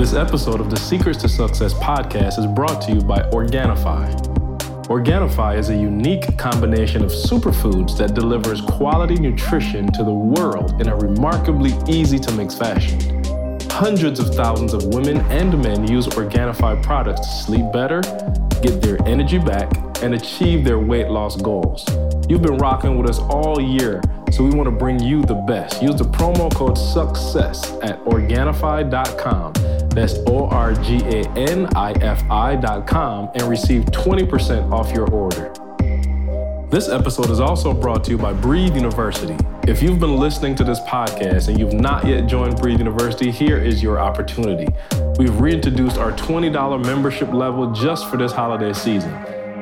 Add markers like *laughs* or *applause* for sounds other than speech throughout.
This episode of the Secrets to Success podcast is brought to you by Organifi. Organifi is a unique combination of superfoods that delivers quality nutrition to the world in a remarkably easy to mix fashion. Hundreds of thousands of women and men use Organifi products to sleep better, get their energy back, and achieve their weight loss goals. You've been rocking with us all year, so we want to bring you the best. Use the promo code SUCCESS at Organifi.com. That's O R G A N I F I.com and receive 20% off your order. This episode is also brought to you by Breathe University. If you've been listening to this podcast and you've not yet joined Breathe University, here is your opportunity. We've reintroduced our $20 membership level just for this holiday season.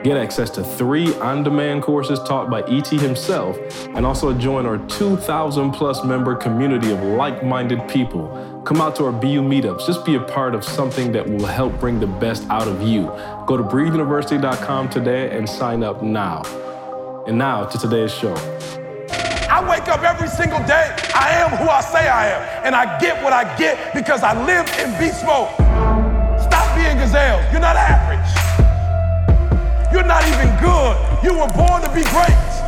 Get access to three on demand courses taught by ET himself, and also join our 2,000 plus member community of like minded people. Come out to our BU meetups. Just be a part of something that will help bring the best out of you. Go to breatheuniversity.com today and sign up now. And now to today's show. I wake up every single day. I am who I say I am. And I get what I get because I live in beast mode. Stop being gazelles. You're not average. You're not even good. You were born to be great.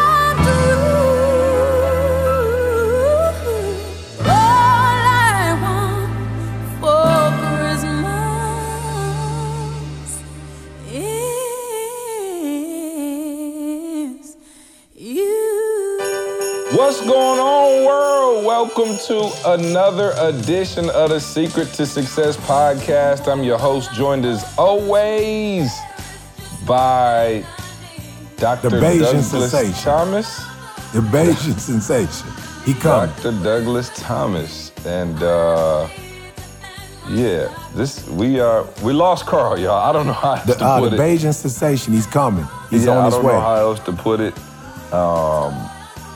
What's going on, world? Welcome to another edition of the Secret to Success podcast. I'm your host, joined as always by Dr. The Bayesian Douglas sensation. Thomas. The Bayesian sensation. He comes. Dr. Douglas Thomas. And uh yeah, this we are we lost Carl, y'all. I don't know how The, to uh, put the it. Bayesian sensation. He's coming. He's yeah, on I his don't way. know how else to put it. Um,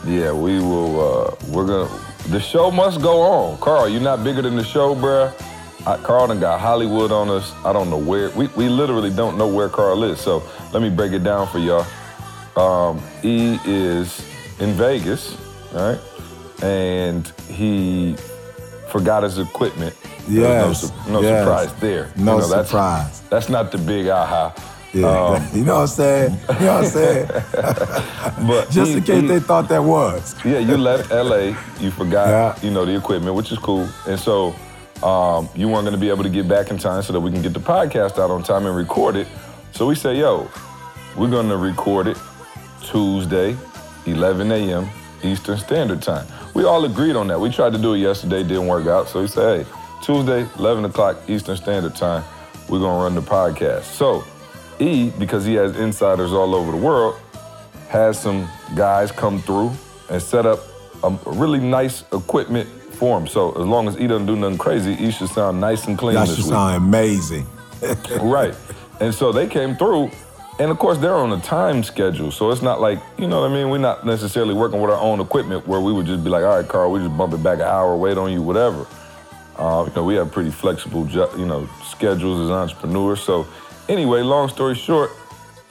yeah, we will. Uh, we're gonna. The show must go on. Carl, you're not bigger than the show, bruh. I, Carl done got Hollywood on us. I don't know where. We, we literally don't know where Carl is. So let me break it down for y'all. Um, E is in Vegas, right? and he forgot his equipment. Yes, No, su- no yes. surprise there. No that's- surprise. That's not the big aha. Yeah, Um, you know what I'm saying? You know what I'm saying? *laughs* But Just in case he- they thought that was. Yeah, you left LA. You forgot, Yeah. you know, the equipment, which is cool. And so um, you weren't going to be able to get back in time so that we can get the podcast out on time and record it. So we say, yo, we're going to record it Tuesday, 11 a.m. Eastern Standard Time. We all agreed on that. We tried to do it yesterday, didn't work out. So we said, hey, Tuesday, 11 o'clock Eastern Standard Time, we're going to run the podcast. So E, because he has insiders all over the world, has some guys come through and set up a really nice equipment for him. So as long as he doesn't do nothing crazy, he should sound nice and clean That this should week. sound amazing. *laughs* right. And so they came through, and of course they're on a time schedule. So it's not like, you know what I mean? We're not necessarily working with our own equipment where we would just be like, all right, Carl, we just bump it back an hour, wait on you, whatever. Uh, you know, we have pretty flexible, you know, schedules as entrepreneurs. So anyway, long story short,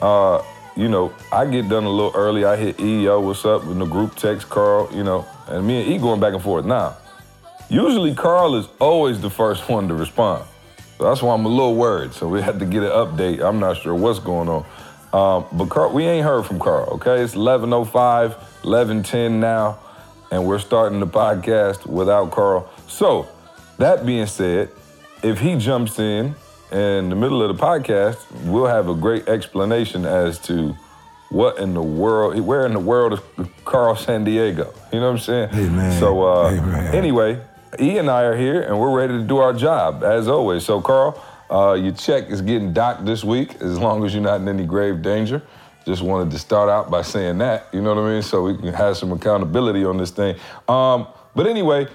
uh, you know, I get done a little early. I hit E, yo, what's up? In the group text, Carl, you know, and me and E going back and forth. Now, usually Carl is always the first *laughs* one to respond. So that's why I'm a little worried. So we had to get an update. I'm not sure what's going on. Um, but Carl, we ain't heard from Carl, okay? It's 11.05, 11.10 now, and we're starting the podcast without Carl. So, that being said, if he jumps in in the middle of the podcast, we'll have a great explanation as to what in the world, where in the world is Carl San Diego? You know what I'm saying? Amen. So, uh, Amen. anyway, E and I are here and we're ready to do our job as always. So, Carl, uh, your check is getting docked this week as long as you're not in any grave danger. just wanted to start out by saying that. You know what I mean? So we can have some accountability on this thing. Um, but anyway,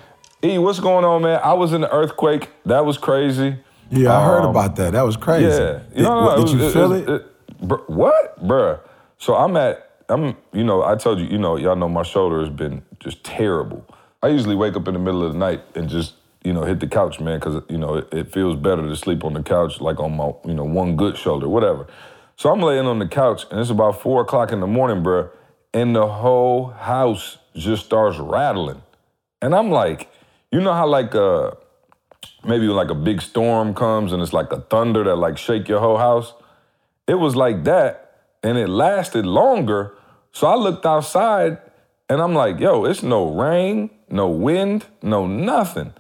E, what's going on, man? I was in the earthquake. That was crazy. Yeah, I heard Um, about that. That was crazy. Yeah. Did, what, did you feel it? br- what? Bruh. So I'm at, I'm, you know, I told you, you know, y'all know my shoulder has been just terrible. I usually wake up in the middle of the night and just, you know, hit the couch, man, because, you know, it, it feels better to sleep on the couch, like on my, you know, one good shoulder, whatever. So I'm laying on the couch and it's about four o'clock in the morning, bruh, and the whole house just starts rattling. And I'm like, you know how like, uh, maybe like a big storm comes and it's like a thunder that like shake your whole house. It was like that, and it lasted longer. So I looked outside and I'm like, yo, it's no rain, no wind, no nothing.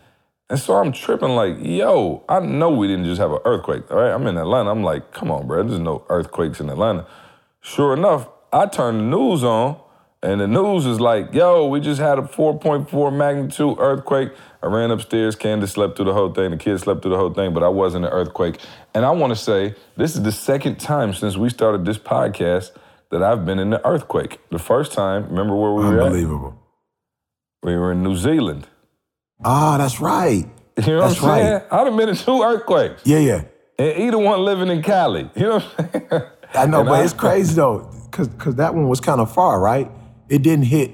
And so I'm tripping like, yo, I know we didn't just have an earthquake. All right, I'm in Atlanta. I'm like, come on, bro, there's no earthquakes in Atlanta. Sure enough, I turned the news on, and the news is like, yo, we just had a 4.4 magnitude earthquake. I ran upstairs. Candace slept through the whole thing. The kids slept through the whole thing, but I wasn't an earthquake. And I want to say this is the second time since we started this podcast that I've been in the earthquake. The first time, remember where we were? Unbelievable. We were in New Zealand. Ah, that's right. You know That's what I'm saying? right. I'd have been in two earthquakes. Yeah, yeah. And either one living in Cali. *laughs* You know what I'm saying? I know, And but it's crazy though, cause, cause that one was kind of far, right? It didn't hit.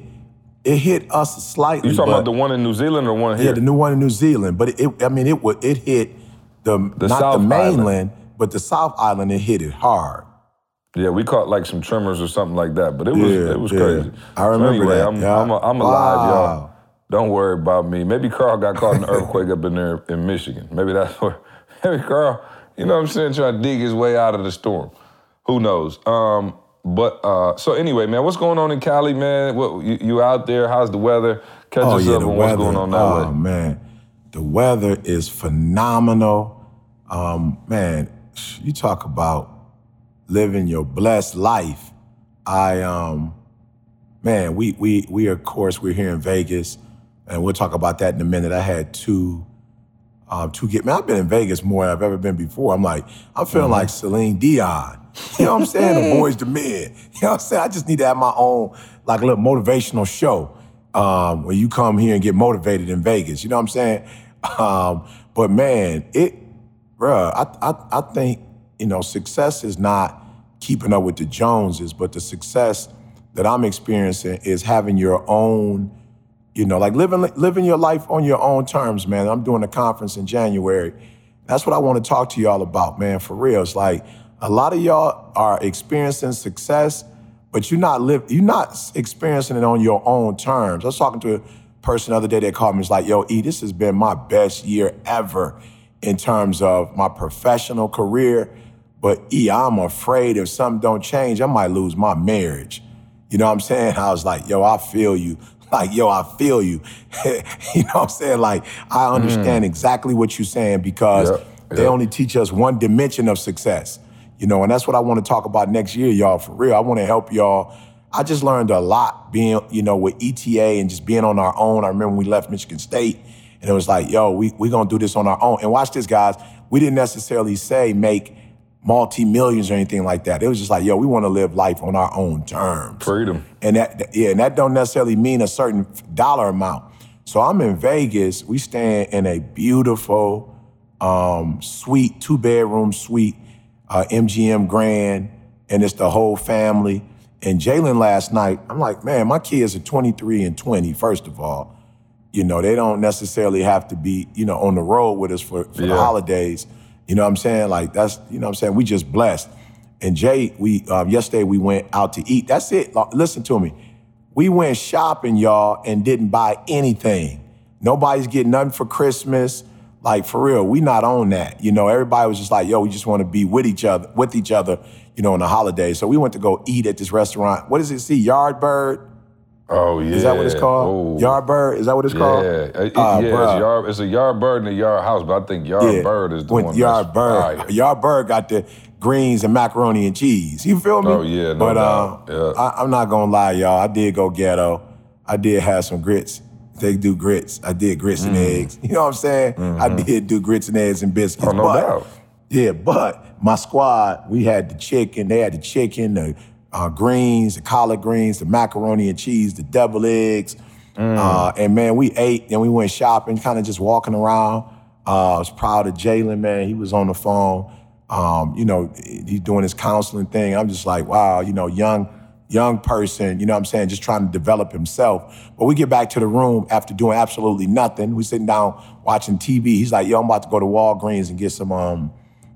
It hit us slightly. You talking but- about the one in New Zealand or one here? Yeah, the new one in New Zealand, but it, I mean, it would it hit the, The not South the Island. mainland, but the South Island. It hit it hard. Yeah, we caught like some tremors or something like that, but it was Yeah, it was yeah. crazy. I remember so anyway, that, I'm yeah. I'm, a, I'm alive, y'all. Don't worry about me. Maybe Carl got caught in an earthquake up in there in Michigan. Maybe that's *laughs* where. Maybe Carl, you know what I'm saying, trying to dig his way out of the storm. Who knows? Um, but uh, so anyway, man, what's going on in Cali, man? What you, you out there? How's the weather? Catch Oh us yeah, up the on weather. what's going on that oh way. man, the weather is phenomenal. Um, man, you talk about living your blessed life. I um, man, we we we of course we're here in Vegas, and we'll talk about that in a minute. I had two. Um, to get man, I've been in Vegas more than I've ever been before. I'm like, I'm feeling like Celine Dion. *laughs* You know what I'm saying? the boys, the men. *laughs* You know what I'm saying? I just need to have my own like little motivational show um, when you come here and get motivated in Vegas. You know what I'm saying? *laughs* Um, but man, it, bruh, I, I, I think you know success is not keeping up with the Joneses, but the success that I'm experiencing is having your own you know, like living living your life on your own terms, man. I'm doing a conference in January. That's what I want to talk to y'all about, man. For real, it's like a lot of y'all are experiencing success, but you're not live you're not experiencing it on your own terms. I was talking to a person the other day that called me. Was like, "Yo, E, this has been my best year ever in terms of my professional career." But E, I'm afraid if something don't change, I might lose my marriage. You know what I'm saying? I was like, yo, I feel you. *laughs* Like, yo, I feel you. *laughs* you know what I'm saying? Like, I hmm. understand exactly what you're saying because Yep, they yep. only teach us one dimension of success. You know, and that's what I want to talk about next year, y'all, for real. I want to help y'all. I just learned a lot being, you know, with ETA and just being on our own. I remember when we left Michigan State and it was like, yo, we we gonna do this on our own. And watch this, guys. We didn't necessarily say make multi-millions or anything like that. It was just like, yo, we want to live life on our own terms. Freedom. And that, yeah, and that don't necessarily mean a certain dollar amount. So I'm in Vegas. We staying in a beautiful um, suite, two bedroom suite, uh, MGM Grand, and it's the whole family. And Jalen last night, I'm like, man, my kids are 23 and 20. First of all, you know, they don't necessarily have to be, you know, on the road with us for, for the holidays. You know what I'm saying? Like that's, you know what I'm saying? We just blessed. And Jay, we um, yesterday we went out to eat. That's it. Listen to me. We went shopping, y'all, and didn't buy anything. Nobody's getting nothing for Christmas. Like for real, we not on that. You know, everybody was just like, yo, we just want to be with each other, with each other, you know, on the holiday. So we went to go eat at this restaurant. What does it see? Yardbird? Oh yeah. Is that what it's called? Oh. Yardbird? Is that what it's Yeah, called? It- Uh, yeah. bruh. It's, yard, it's a yard bird and a yard house, but I think yard bird is the When one. Yard that's Bird. fire. Yard Bird got the greens and macaroni and cheese. You feel me? Oh, yeah, no but doubt. uh, Yeah. I, I'm not gonna lie, y'all. I did go ghetto. I did have some grits. They do grits. I did grits and eggs. *laughs* You know what I'm saying? I did do grits and eggs and biscuits. Mm-hmm. Oh, no but, doubt. Yeah, but my squad, we had the chicken. They had the chicken, the uh, greens, the collard greens, the macaroni and cheese, the devil eggs. Uh, and man, we ate and we went shopping, kind of just walking around. Uh, I was proud of Jalen, man. He was on the phone. Um, you know, he's doing his counseling thing. I'm just like, wow, you know, young, young person, you know what I'm saying, just trying to develop himself. But we get back to the room after doing absolutely nothing. We sitting down watching TV. He's like, yo, I'm about to go to Walgreens and get some um,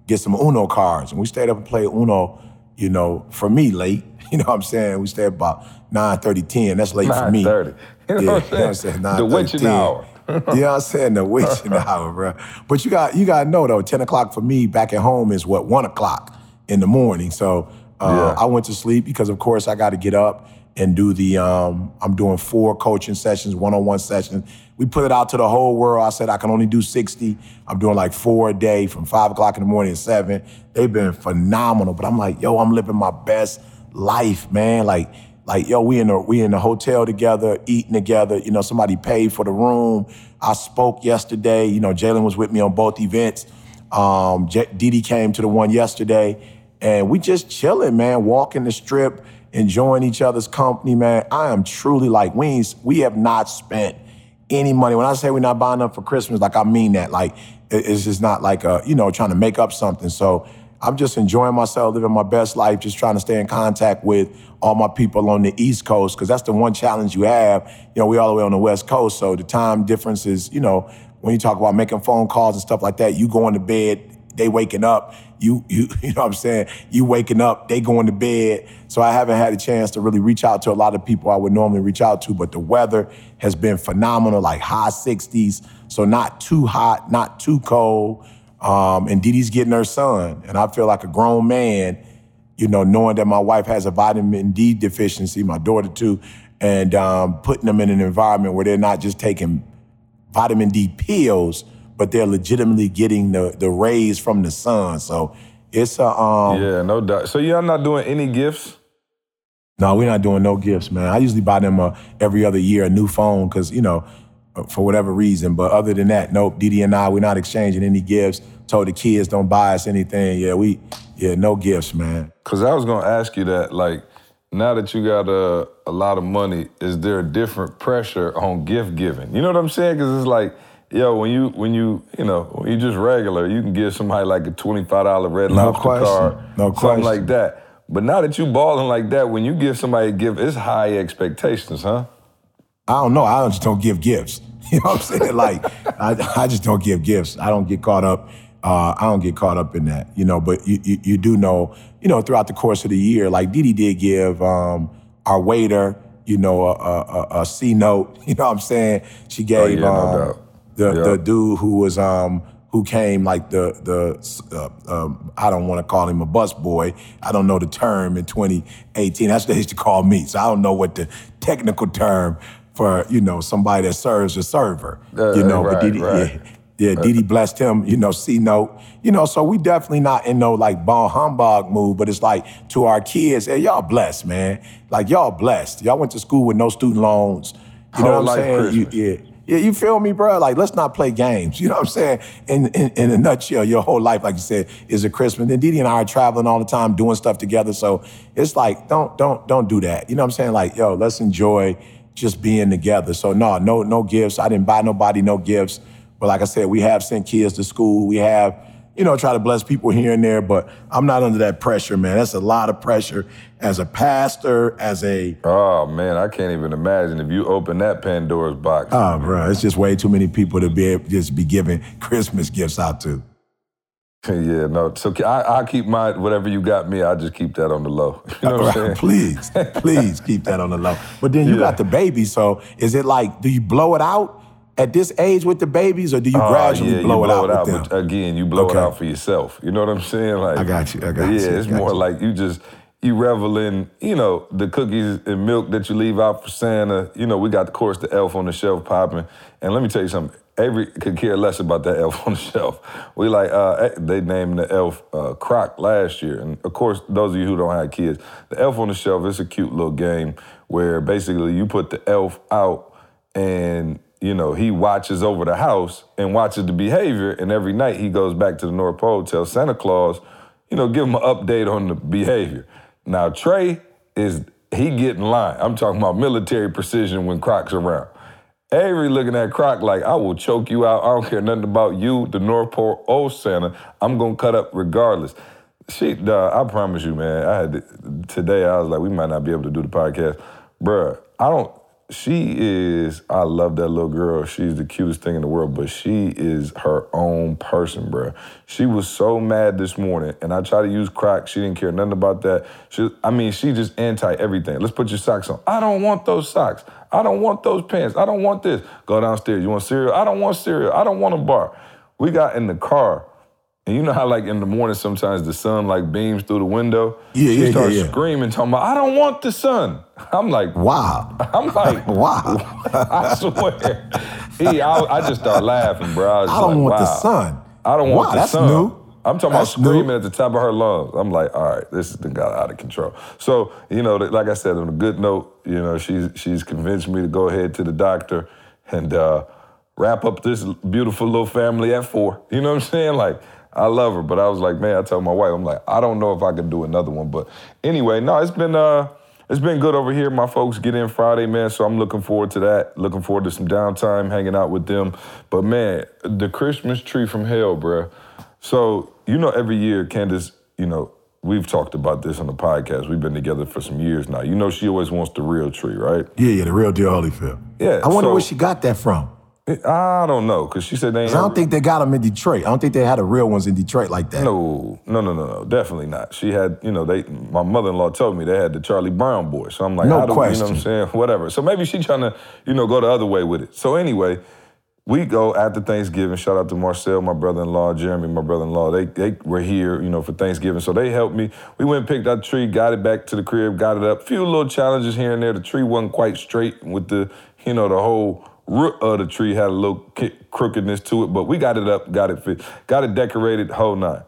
get some Uno cards. And we stayed up and played Uno, you know, for me late. *laughs* You know what I'm saying? We stayed up about 9 30, 10. That's late for me. 9:30. You know Yeah, what I'm saying? you know the what I'm saying? witching 9:30, hour. *laughs* you know what I'm saying? The witching *laughs* hour, bro. But you got you got to know though, 10 o'clock for me back at home is what one o'clock in the morning. So uh, Yeah. I went to sleep because of course I got to get up and do the. Um, I'm doing four coaching sessions, one-on-one sessions. We put it out to the whole world. I said I can only do 60. I'm doing like four a day from five o'clock in the morning to seven. They've been phenomenal. But I'm like, yo, I'm living my best life, man. Like like yo, we in the we in the hotel together, eating together. You know, somebody paid for the room. I spoke yesterday. You know, Jalen was with me on both events. Um, J- Didi came to the one yesterday, and we just chilling, man, walking the strip, enjoying each other's company, man. I am truly like we ain't, we have not spent any money. When I say we're not buying up for Christmas, like I mean that. Like it's just not like a, you know, trying to make up something. So I'm just enjoying myself, living my best life, just trying to stay in contact with all my people on the East Coast, because that's the one challenge you have. You know, we all the way on the West Coast, so the time difference is, you know, when you talk about making phone calls and stuff like that, you going to bed, they waking up, you you *laughs* you know what I'm saying? You waking up, they going to bed. So I haven't had a chance to really reach out to a lot of people I would normally reach out to, but the weather has been phenomenal, like high 60s. So not too hot, not too cold. Um, and Didi's getting her son. And I feel like a grown man, you know, knowing that my wife has a vitamin D deficiency, my daughter too, and um, putting them in an environment where they're not just taking vitamin D pills, but they're legitimately getting the the rays from the sun. So it's a um Yeah, no doubt. So y'all not doing any gifts? no, we're not doing no gifts, man. I usually buy them uh, every other year a new phone because you know uh, for whatever reason. But other than that, nope. Didi and I, we're not exchanging any gifts. Told the kids don't buy us anything. Yeah, we yeah no gifts, man. Cause I was gonna ask you that, like, now that you got a, a lot of money, is there a different pressure on gift giving? You know what I'm saying? Cause it's like, yo, when you when you you know when you just regular, you can give somebody like a twenty five dollar red No lobster question. card, No something question. like that. But now that you balling like that, when you give somebody a gift, it's high expectations, huh? I don't know. I just don't give gifts. *laughs* You know what I'm saying? Like, I, I just don't give gifts. I don't get caught up. Uh, I don't get caught up in that, you know. But you, you, you do know, you know, throughout the course of the year, like Didi did give um, our waiter, you know, a, a, a, a C note. *laughs* You know what I'm saying? She gave Oh, yeah, no um, doubt. The Yeah. the dude who was um who came like the the uh, um, I don't want to call him a bus boy. I don't know the term in 2018. That's what they used to call me. So I don't know what the technical term for you know somebody that serves a server. Uh, you know, right, but Didi, right. yeah. Yeah, Didi blessed him, you know, C note. You know, so we definitely not in no like bon humbug move. but it's like to our kids, hey, y'all blessed, man. Like y'all blessed. Y'all went to school with no student loans. You know Whole what I'm saying? You- yeah. Yeah, you feel me, bro? Like, let's not play games. You know what I'm saying? In, in in a nutshell, your whole life, like you said, is a Christmas. And Didi and I are traveling all the time, doing stuff together. So it's like, don't don't don't do that. You know what I'm saying? Like, yo, let's enjoy just being together. So no, no, no gifts. I didn't buy nobody no gifts. But like I said, we have sent kids to school. We have, you know, try to bless people here and there. But I'm not under that pressure, man. That's a lot of pressure as a pastor, as a Oh man, I can't even imagine if you open that Pandora's box. Ah, oh, bro, it's just way too many people to be able just be giving Christmas gifts out to. *laughs* yeah, no. So I, I'll keep my whatever you got me. I'll just keep that on the low. *laughs* You know what I'm saying? please, please keep that on the low. But then you *laughs* Yeah. got the baby, so is it like, do you blow it out at this age with the babies, or do you Oh, gradually yeah, blow you it out it out, but again, you blow Okay. it out for yourself. You know what I'm saying? Like I got you, I got yeah, you, it's got more you. like you just you revel in, you know, the cookies and milk that you leave out for Santa. You know, we got of course the elf on the shelf popping. And let me tell you something. Avery could care less about that *laughs* elf on the shelf. We like uh, they named the elf uh, Croc last year, and of course, those of you who don't have kids, the elf on the shelf is a cute little game where basically you put the elf out and you know he watches over the house and watches the behavior and every night he goes back to the north pole tells santa claus you know give him an update on the behavior now trey is he get in line. I'm talking about military precision when Croc's around. Avery looking at Croc like, I will choke you out. I don't care nothing about you, the North Pole, or Santa. I'm gonna cut up regardless. She, I promise you, man. I had today. I was like, we might not be able to do the podcast, bruh. I don't. She is. I love that little girl. She's the cutest thing in the world. But she is her own person, bruh. She was so mad this morning, and I tried to use Croc. She didn't care nothing about that. She, I mean, she just anti everything. Let's put your socks on. I don't want those socks. I don't want those pants. I don't want this. Go downstairs. You want cereal? I don't want cereal. I don't want a bar. We got in the car. And you know how like in the morning sometimes the sun like beams through the window? Yeah, she yeah, starts yeah, yeah. screaming, talking about, I don't want the sun. *laughs* I'm like, Wow. *laughs* I'm like, *laughs* Wow. I swear. He, I, I just start laughing, bro. I, I don't like, want the sun. I don't want Wow, the that's sun. new. I'm talking That's about screaming new. at the top of her lungs. I'm like, all right, this has been got out of control. So, you know, like I said, on a good note, you know, she's she's convinced me to go ahead to the doctor and uh, wrap up this beautiful little family at four. You know what I'm saying? Like, I love her, but I was like, man, I told my wife, I'm like, I don't know if I can do another one. But anyway, no, it's been uh it's been good over here. My folks get in Friday, man, so I'm looking forward to that. Looking forward to some downtime, hanging out with them. But man, the Christmas tree from hell, bruh. So, you know, every year, Candace, you know, we've talked about this on the podcast. We've been together for some years now. You know, she always wants the real tree, right? Yeah, yeah, the real deal Holyfield. Yeah, I wonder so- where she got that from. I don't know, because she said they ain't. 'Cause I don't think they got them in Detroit. I don't think they had the real ones in Detroit like that. No, no, no, no, no, definitely not. She had, you know, they. My mother-in-law told me they had the Charlie Brown boy. So I'm like, No how do, You know what. I'm saying? *laughs* Whatever. So maybe she trying to, you know, go the other way with it. So anyway, we go after Thanksgiving. Shout out to Marcel, my brother-in-law, Jeremy, my brother-in-law. They they were here, you know, for Thanksgiving. So they helped me. We went and picked the tree, got it back to the crib, got it up. Few little challenges here and there. The tree wasn't quite straight with the, you know, the whole root of the tree had a little crookedness to it, but we got it up, got it fit, got it decorated, whole nine.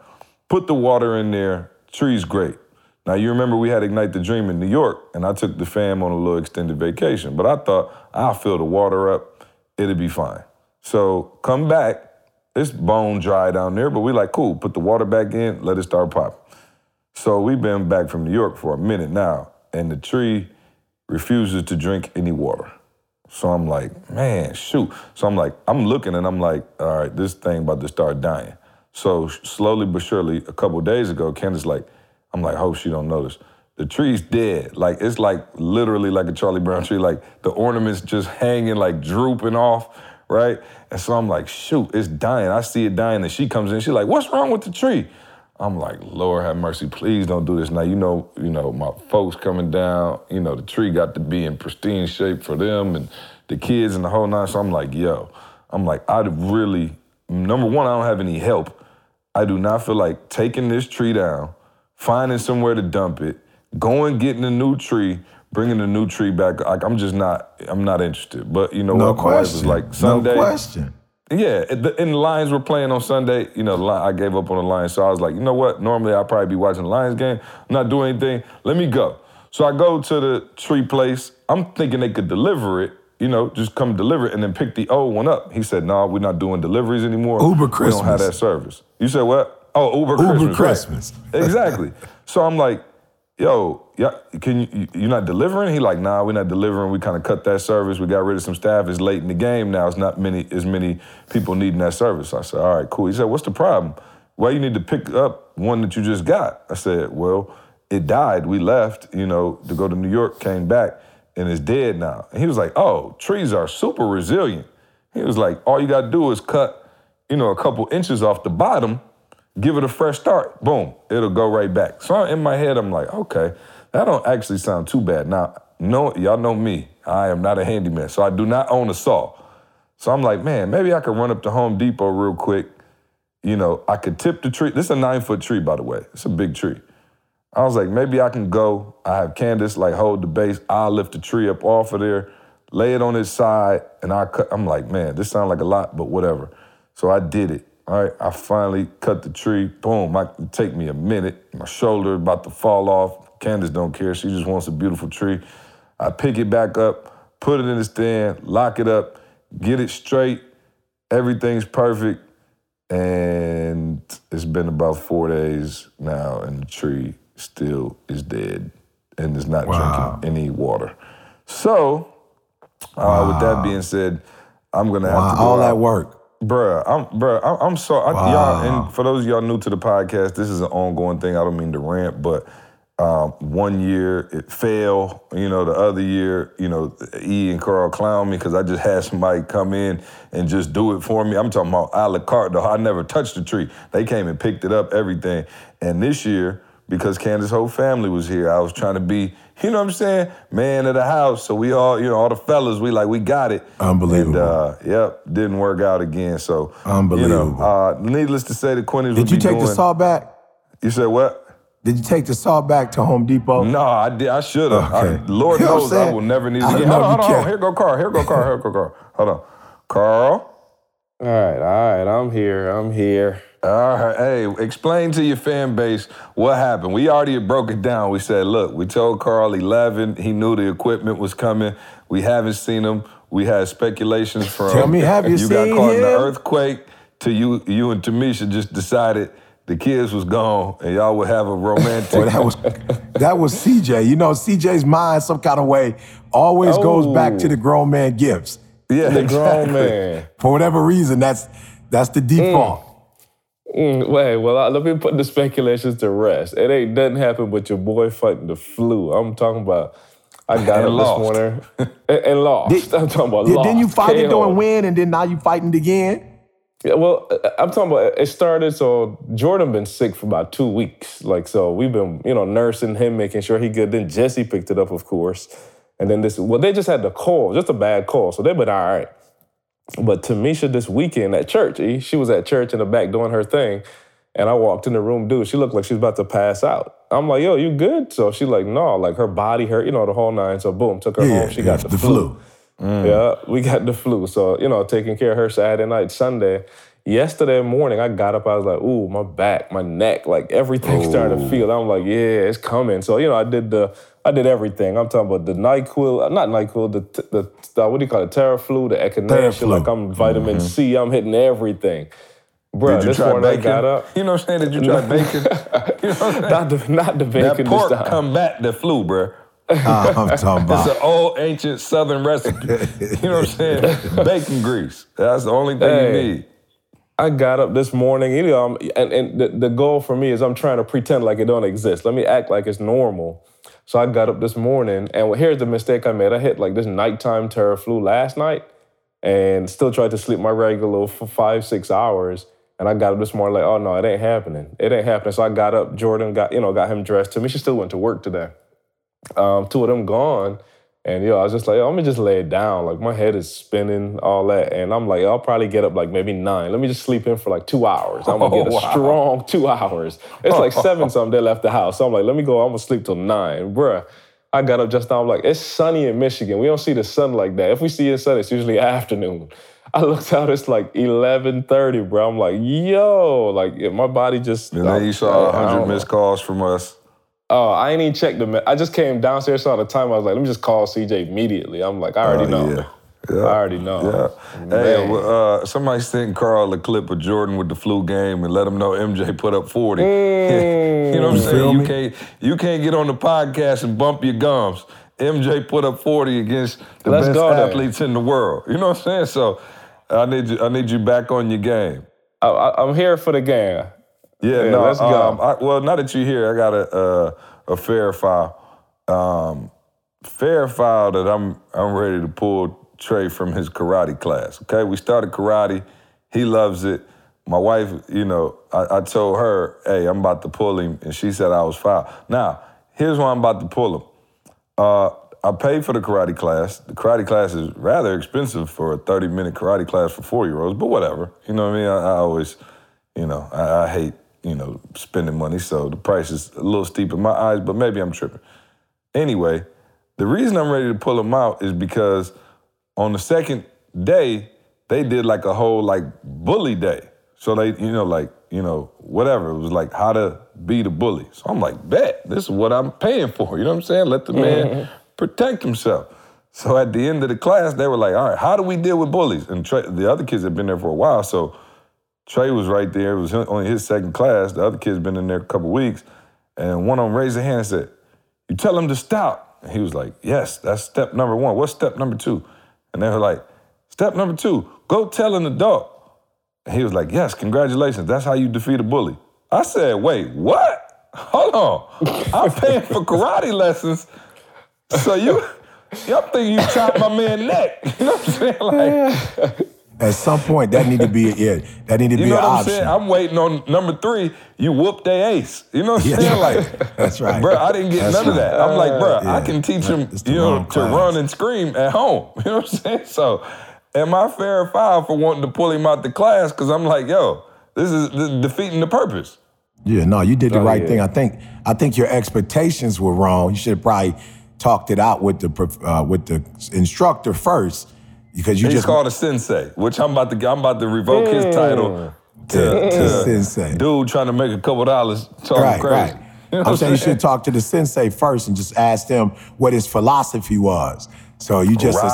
Put the water in there. Tree's great. Now you remember we had Ignite the Dream in New York, and I took the fam on a little extended vacation. But I thought I'll fill the water up, it'll be fine. So come back, it's bone dry down there, but we like cool. Put the water back in, let it start popping. So we've been back from New York for a minute now, and the tree refuses to drink any water. So I'm like, man, shoot. So I'm like, I'm looking and I'm like, all right, this thing about to start dying. So slowly but surely, a couple days ago, Candace like, I'm like, hope she don't notice. The tree's dead. Like it's like literally like a Charlie Brown tree. Like the ornaments just hanging, like drooping off, right? And so I'm like, shoot, it's dying. I see it dying, and she comes in. She's like, what's wrong with the tree? I'm like, Lord have mercy, please don't do this. Now you know, you know, my folks coming down, you know, the tree got to be in pristine shape for them and the kids and the whole nine. So I'm like, yo, I'm like, I really, number one, I don't have any help. I do not feel like taking this tree down, finding somewhere to dump it, going getting a new tree, bringing a new tree back. Like I'm just not, I'm not interested. But you know No what? My wife was question. like, Sunday. No question. Yeah, and the, Lions were playing on Sunday. You know, I gave up on the Lions, so I was like, you know what? Normally I'd probably be watching the Lions game, not doing anything. Let me go. So I go to the tree place. I'm thinking they could deliver it. You know, just come deliver it and then pick the old one up. He said, "No, we're not doing deliveries anymore. Uber Christmas. We don't have that service." You said what? Oh, Uber, Uber Christmas. right. Christmas. exactly. *laughs* So I'm like, yo, yeah, can you, you you're not delivering? He like, nah, we're not delivering. We kind of cut that service. We got rid of some staff. It's late in the game now. It's not many as many people needing that service. I said, all right, cool. He said, what's the problem? Well, you need to pick up one that you just got. I said, well, it died. We left, you know, to go to New York, came back, and it's dead now. And he was like, oh, trees are super resilient. He was like, all you got to do is cut, you know, a couple inches off the bottom give it a fresh start. Boom, it'll go right back. So in my head, I'm like, okay, that don't actually sound too bad. Now, no, y'all know me. I am not a handyman, so I do not own a saw. So I'm like, man, maybe I could run up to Home Depot real quick. You know, I could tip the tree. This is a nine foot tree, by the way. It's a big tree. I was like, maybe I can go. I have Candace like hold the base. I'll lift the tree up off of there, lay it on its side, and I cut. I'm like, man, this sounds like a lot, but whatever. So I did it. All right, I finally cut the tree. Boom, I, it take me a minute. My shoulder about to fall off. Candace don't care. She just wants a beautiful tree. I pick it back up, put it in the stand, lock it up, get it straight. Everything's perfect. And it's been about four days now, and the tree still is dead. and is not Wow. drinking any water. So, uh, with that being said, I'm gonna have Wow, to go all out. that work. Bruh, I'm bruh, I'm, I'm so I, y'all. And for those of y'all new to the podcast, this is an ongoing thing. I don't mean to rant, but um, one year it failed. You know, the other year, you know, E and Carl clown me because I just had somebody come in and just do it for me. I'm talking about a la carte. Though I never touched the tree. They came and picked it up, everything. And this year, because Candace's whole family was here, I was trying to be, you know what I'm saying, man of the house. So we all, you know, all the fellas, we like, we got it. Unbelievable. And, uh, yep, didn't work out again. So Unbelievable. You know, uh, needless to say, the Quinnies Did would you be take doing, the saw back? You said what? Did you take the saw back to Home Depot? No, I did. I should have. Okay. Lord *laughs* You know what I'm knows I will never need it I again. know Hold on, hold on, hold on. can't. Here go Carl. Here go Carl. Here go Carl. Hold on, Carl. All right, all right, I'm here. I'm here. All right, hey, explain to your fan base what happened. We already broke it down. We said, look, we told Carl 11. He knew the equipment was coming. We haven't seen him. We had speculations from. Tell me, have you You got caught in the earthquake. To you, you and Tamisha just decided the kids was gone, and y'all would have a *laughs* romantic. Well, that was that was CJ. You know, CJ's mind some kind of way always goes back to Oh. the grown man gifts. yeah, The exactly. grown man. For whatever reason, that's that's the default. Mm, wait, well, uh, let me put the speculations to rest. It ain't nothing happened but your boy fighting the flu. I'm talking about. I *laughs* got And up lost. this morning *laughs* and, and lost. Did- *laughs* I'm talking about Did- lost. Then you fight it doing win, and then now you fighting again. Yeah, well, uh, I'm talking about it started. So Jordan been sick for about two weeks. Like so, we've been you know nursing him, making sure he good. Then Jesse picked it up, of course, and then this. Well, they just had the call, just a bad call, so they've been all right. But Tamisha this weekend at church, E, she was at church in the back doing her thing, and I walked in the room, dude. She looked like she was about to pass out. I'm like, yo, you good? So she like, no, like her body hurt, you know, the whole nine. So boom, took her Yeah, home. She got the, the flu. flu. Mm. Yeah, we got the flu. So, you know, taking care of her Saturday night, Sunday. Yesterday morning, I got up, I was like, ooh, my back, my neck, like everything started to oh. feel. I'm like, yeah, it's coming. So, you know, I did the, I did everything. I'm talking about the NyQuil, not NyQuil, the, the, the what do you call it, Theraflu, the Echinacea, Theraflu. like I'm vitamin C, I'm hitting everything. Bruh, Did you this try morning bacon? I got up. You know what I'm saying? Did you try bacon? you know what I'm *laughs* saying? Not the, not the bacon. That pork this time. combat the flu, bro. Uh, *laughs* *laughs* I'm talking about. It's an old ancient southern recipe. you know what I'm saying? Bacon grease. That's the only thing Hey. you need. I got up this morning, you know, and, and the, the goal for me is I'm trying to pretend like it don't exist. Let me act like it's normal. So I got up this morning, and here's the mistake I made. I hit like this nighttime Theraflu last night, and still tried to sleep my regular for five, six hours. And I got up this morning like, oh no, it ain't happening. It ain't happening. So I got up, Jordan got, you know, got him dressed. To me, she still went to work today. Um, two of them gone. And yo, I was just like, yo, I'm gonna just lay it down. Like my head is spinning, all that. And I'm like, I'll probably get up like maybe nine. Let me just sleep in for like two hours. I'm gonna *laughs* Oh, get a wow. strong two hours. It's like *laughs* seven something. They left the house. So I'm like, let me go. I'm gonna sleep till nine, bruh. I got up just now. I'm like, it's sunny in Michigan. We don't see the sun like that. If we see the sun, it's usually afternoon. I looked out. It's like 11:30, bro. I'm like, yo, like yeah, my body just. And then you saw I- I 100 missed calls from us. Oh, I ain't even checked the. me- I just came downstairs, saw the time. I was like, let me just call CJ immediately. I'm like, I already Oh, know. yeah. Yeah. I already know. Yeah. Hey, Man. well, uh, somebody sent Carl a clip of Jordan with the flu game and let him know MJ put up 40. *laughs* you know what I'm saying? feel You can't you can't get on the podcast and bump your gums. MJ put up 40 against the Let's best go there. athletes in the world. You know what I'm saying? So I need you I need you back on your game. I, I, I'm here for the game. Yeah, Yeah, no. let's go. um, I, well, now that you're here, I got a uh, a fair file. Um, fair file that I'm I'm ready to pull Trey from his karate class. Okay, we started karate. He loves it. My wife, you know, I, I told her, "Hey, I'm about to pull him," and she said I was foul. Now, here's why I'm about to pull him. Uh, I paid for the karate class. The karate class is rather expensive for a 30 minute karate class for four year olds, but whatever. You know what I mean? I, I always, you know, I, I hate, you know, spending money, so the price is a little steep in my eyes, but maybe I'm tripping. Anyway, the reason I'm ready to pull them out is because on the second day, they did like a whole like bully day. So they, you know, like, you know, whatever. It was like how to be the bully. So I'm like, bet, this is what I'm paying for. You know what I'm saying? Let the man *laughs* protect himself. So at the end of the class, they were like, all right, how do we deal with bullies? And Trey, the other kids had been there for a while. So Trey was right there. It was only his second class. The other kid's been in there a couple weeks. And one of them raised their hand and said, you tell him to stop. And he was like, yes, that's step number one. What's step number two? And they were like, step number two, go tell an adult. And he was like, yes, congratulations. That's how you defeat a bully. I said, wait, what? Hold on. I'm paying for karate lessons. So you, y'all think you chopped my man neck. *laughs* You know what I'm saying? Like, At some point, that need to be yeah, that need to you be know an what I'm option. saying? I'm waiting on number three. You whoop their ace. You know what I'm Yeah, saying? Like. That's right. *laughs* bro, I didn't get That's none of that. I'm like, bro, I can teach him, the you know, wrong to run and scream at home. *laughs* You know what I'm saying? So, am I fair or foul for wanting to pull him out the class? Because I'm like, yo, this is, this is defeating the purpose. Yeah, no, you did the Oh, right yeah. thing. I think I think your expectations were wrong. You should have probably talked it out with the uh, with the instructor first because you He's just called a sensei, which I'm about to I'm about to revoke his Mm. title to, to, to to sensei. dude trying to make a couple dollars talking Right, crazy. right. *laughs* You know I'm saying you should talk to the sensei first and just ask them what his philosophy was. So you just Right.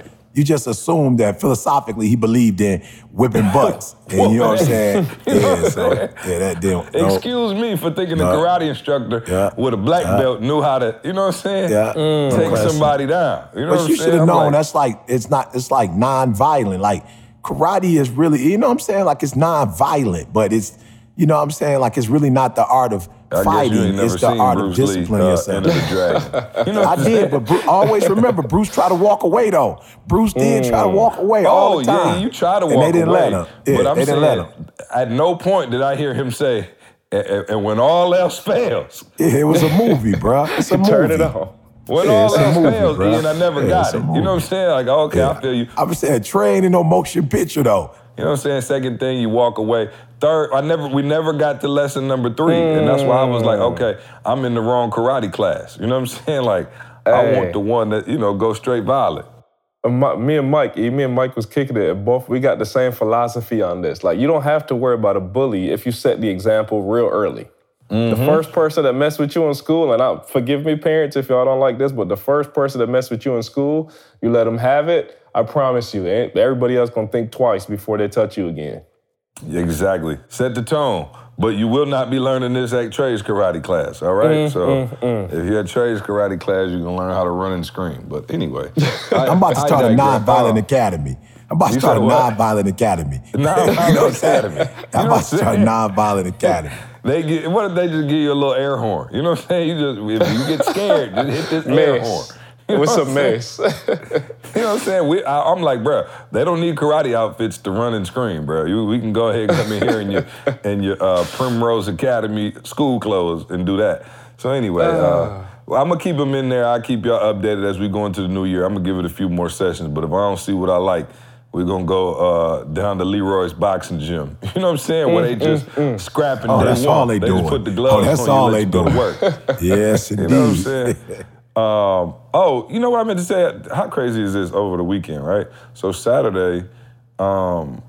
assume you just assume that philosophically he believed in whipping butts. *laughs* and you know what I'm saying? What Yeah, so yeah, that didn't. no. *laughs* Excuse me for thinking No. a karate instructor Yeah. with a black Yeah. belt knew how to, you know what I'm saying? Yeah. Mm. Take somebody down. You know what But I'm saying? So you should have known like, that's like it's not it's like non-violent. Like karate is really, you know what I'm saying? Like it's non-violent, but it's you know what I'm saying? Like it's really not the art of I fighting. you ain't never It's the art Bruce of Lee, disciplining uh, yourself. You know I did, but always remember, Bruce tried to walk away though. Bruce did try to walk away all Oh the time. yeah, you try to and walk they didn't away, let him. Yeah, but I'm they saying didn't let him. at no point did I hear him say, "And- when all else fails, it was a movie, *laughs* bro. It's a movie. Turn it on. when Yeah, all else movie, fails, bruh. Ian, I never Yeah, got it. You know what I'm saying? Like, okay, Yeah. I feel you. I was saying, train in no motion picture though. You know what I'm saying? Second thing, you walk away. Third, I never, we never got to lesson number three, and that's why I was like, mm. okay, I'm in the wrong karate class. You know what I'm *laughs* saying? Like, I want the one that you know go straight violent. Uh, me and Mike, me and Mike was kicking it. Both we got the same philosophy on this. Like you don't have to worry about a bully if you set the example real early. The mm-hmm. first person that messed with you in school, and I forgive me, parents, if y'all don't like this, but the first person that messed with you in school, you let them have it. I promise you, eh, everybody else gonna think twice before they touch you again. Exactly. Set the tone. But you will not be learning this at Trey's karate class, all right? so if you're at Trey's karate class, you're gonna learn how to run and scream. But anyway, I- *laughs* I'm about to start a nonviolent Uh, academy. I'm about to start a nonviolent academy. *laughs* Non-violent *laughs* You know what I'm saying? academy. I'm about to start a nonviolent academy. They get what if they just give you a little air horn? You know what I'm saying? You just if you get scared, just hit this air horn. Mess. *laughs* You know With some mess. You know what I'm saying? We, I, I'm like, bro, they don't need karate outfits to run and scream, bro. You, we can go ahead and come in here in your *laughs* in your uh, Primrose Academy school clothes and do that. So anyway, uh, well, I'm gonna keep them in there. I'll keep y'all updated as we go into the new year. I'm gonna give it a few more sessions, but if I don't see what I like, we're gonna go uh, down to Leroy's boxing gym. *laughs* You know what I'm saying? Where they just scrapping. Oh, that's all they They doing. just put the Oh, gloves that's on all you, let they you go to doing. work. Yes, You indeed. know what I'm saying? Um, oh, you know what I meant to say? How crazy is this over the weekend, right? So Saturday, um,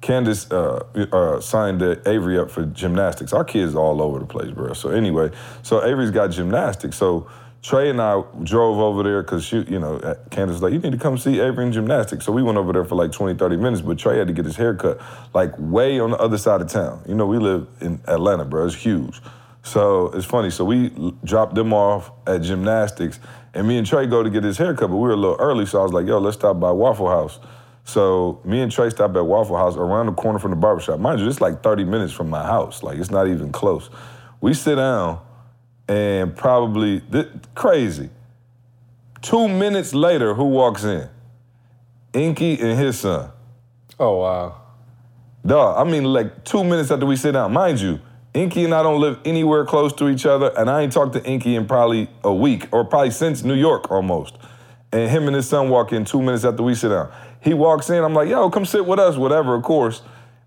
Candace uh, uh, signed Avery up for gymnastics. Our kids are all over the place, bro. So anyway, so Avery's got gymnastics. So Trey and I drove over there because she, you know, uh, Candace was like, you need to come see Avery in gymnastics. So we went over there for like 20, 30 minutes, but Trey had to get his hair cut like way on the other side of town. You know, we live in Atlanta, bro. It's huge. So it's funny. So we dropped them off at gymnastics, and me and Trey go to get his haircut, but we were a little early. So I was like, "Yo, let's stop by Waffle House." So me and Trey stopped at Waffle House around the corner from the barbershop. Mind you, it's like 30 minutes from my house. Like it's not even close. We sit down, and probably th- crazy. Two minutes later, who walks in? Inky and his son. oh wow. Duh, I mean, like two minutes after we sit down. Mind you, Inky and I don't live anywhere close to each other, and I ain't talked to Inky in probably a week, or probably since New York almost. And him and his son walk in two minutes after we sit down. He walks in, I'm like, yo, come sit with us, whatever, of course.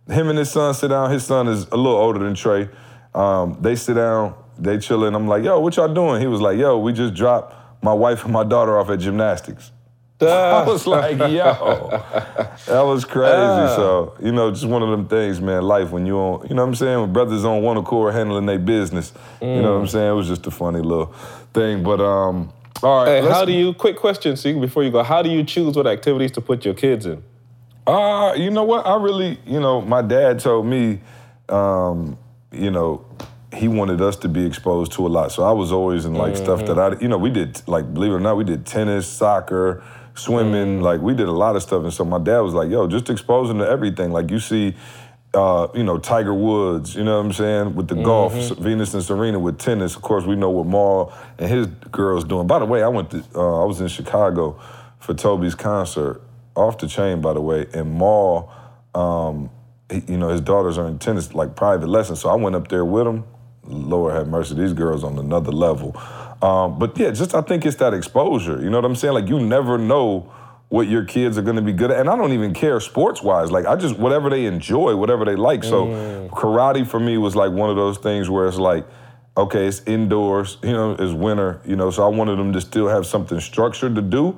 Him and his son sit down. His son is a little older than Trey. Um, they sit down, they chilling. I'm like, yo, what y'all doing? He was like, yo, we just dropped my wife and my daughter off at gymnastics. *laughs* I was like, yo, that was crazy. So, you know, just one of them things, man, life when you on, you know what I'm saying? When brothers on one accord handling their business. You know what I'm saying? It was just a funny little thing. But um, all right. Hey, how do you? Quick question, see, before you go. How do you choose what activities to put your kids in? Uh, you know what? I really, you know, my dad told me, um, you know, he wanted us to be exposed to a lot. So I was always in like stuff that I, you know, we did like believe it or not, we did tennis, soccer, swimming, like we did a lot of stuff. And so my dad was like, "Yo, just expose him to everything." Like you see. Uh, you know, Tiger Woods, you know what I'm saying? With the golf, Venus and Serena with tennis. Of course, we know what Maul and his girls doing. By the way, I went to, uh, I was in Chicago for Toby's concert, off the chain, by the way, and Maul, um, he- you know, his daughters are in tennis, like private lessons. So I went up there with him. Lord have mercy, these girls on another level. Um, but yeah, just I think it's that exposure. You know what I'm saying? Like you never know what your kids are going to be good at, and I don't even care sports wise. Like I just whatever they enjoy, whatever they like. So karate for me was like one of those things where it's like. Okay, it's indoors, you know, it's winter, you know, so I wanted them to still have something structured to do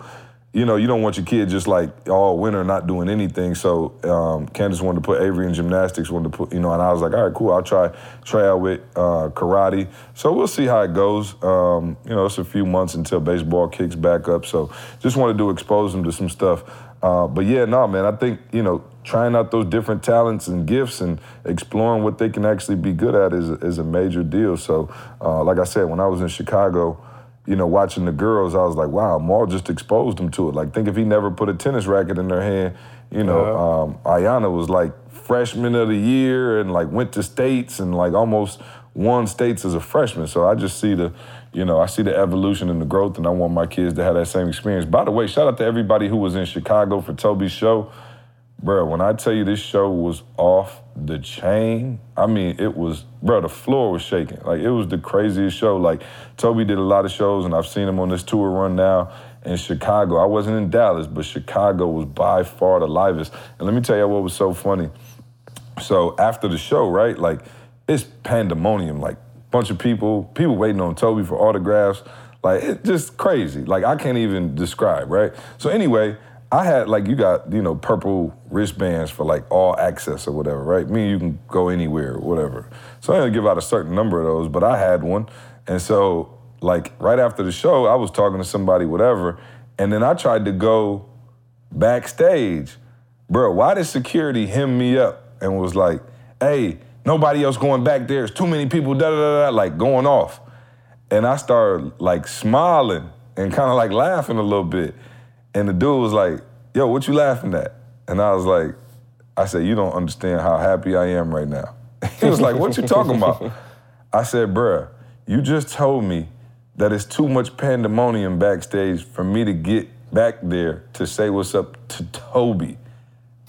you know, you don't want your kid just like all winter not doing anything. So um, Candace wanted to put Avery in gymnastics, wanted to put, you know, and I was like, all right, cool, I'll try try out with uh, karate. So we'll see how it goes. Um, you know, it's a few months until baseball kicks back up. So just wanted to expose them to some stuff. Uh, but yeah, no, man, I think you know, trying out those different talents and gifts and exploring what they can actually be good at is is a major deal. So, uh, like I said, when I was in Chicago you know, watching the girls, I was like, wow, Maul just exposed them to it. Like, think if he never put a tennis racket in their hand, you know, um, Ayana was like freshman of the year and like went to states and like almost won states as a freshman. So I just see the, you know, I see the evolution and the growth, and I want my kids to have that same experience. By the way, shout out to everybody who was in Chicago for Toby's show. Bro, when I tell you this show was off the chain, I mean, it was, bro, the floor was shaking. Like, it was the craziest show. Like, Toby did a lot of shows, and I've seen him on this tour run now in Chicago. I wasn't in Dallas, but Chicago was by far the livest. And let me tell you what was so funny. So after the show, right, like, it's pandemonium. Like, bunch of people, people waiting on Toby for autographs. Like, it's just crazy. Like, I can't even describe, right? So anyway, I had like you got you know purple wristbands for like all access or whatever, right? Me, you can go anywhere whatever. So I only give out a certain number of those, but I had one, and so like right after the show, I was talking to somebody, whatever, and then I tried to go backstage, bro. Why did security hem me up and was like, "Hey, nobody else going back there. It's too many people." Da da da da, like going off, and I started like smiling and kind of like laughing a little bit. And the dude was like, yo, what you laughing at? And I was like, I said, you don't understand how happy I am right now. *laughs* he was like, what you talking about? I said, bruh, you just told me that it's too much pandemonium backstage for me to get back there to say what's up to Toby.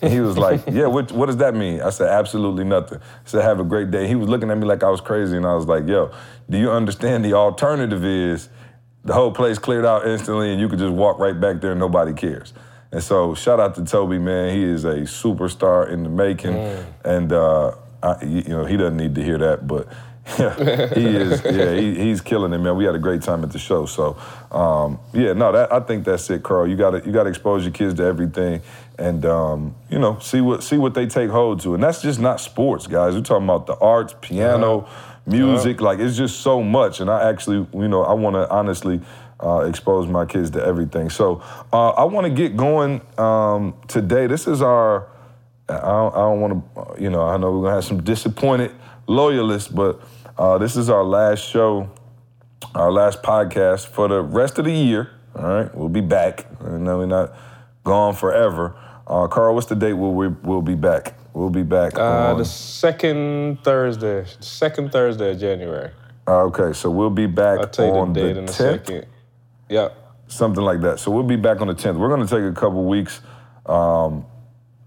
And he was like, yeah, what, what does that mean? I said, absolutely nothing. I said, have a great day. He was looking at me like I was crazy, and I was like, yo, do you understand the alternative is the whole place cleared out instantly and you could just walk right back there and nobody cares. And so shout out to Toby, man. He is a superstar in the making. And uh, I, you know, he doesn't need to hear that, but *laughs* he is, *laughs* yeah, he, he's killing it, man. We had a great time at the show. So um, yeah, no, that I think that's it, Carl. You gotta you gotta expose your kids to everything and um, you know, see what see what they take hold to. And that's just not sports, guys. We're talking about the arts, piano, music, like it's just so much. And I actually, you know, I want to honestly uh, expose my kids to everything. So uh, I want to get going um, today. This is our. I don't, I don't want to, you know, I know we're gonna have some disappointed loyalists, but uh, this is our last show, our last podcast for the rest of the year. All right, we'll be back. I know we're not gone forever. Uh, Carl, what's the date? Will we will be back? We'll be back. Uh, on- the second Thursday, second Thursday of January. Uh, okay, so we'll be back I'll tell you on the date the in a 10th, second. Yep. something like that. So we'll be back on the 10th. We're going to take a couple weeks. Um,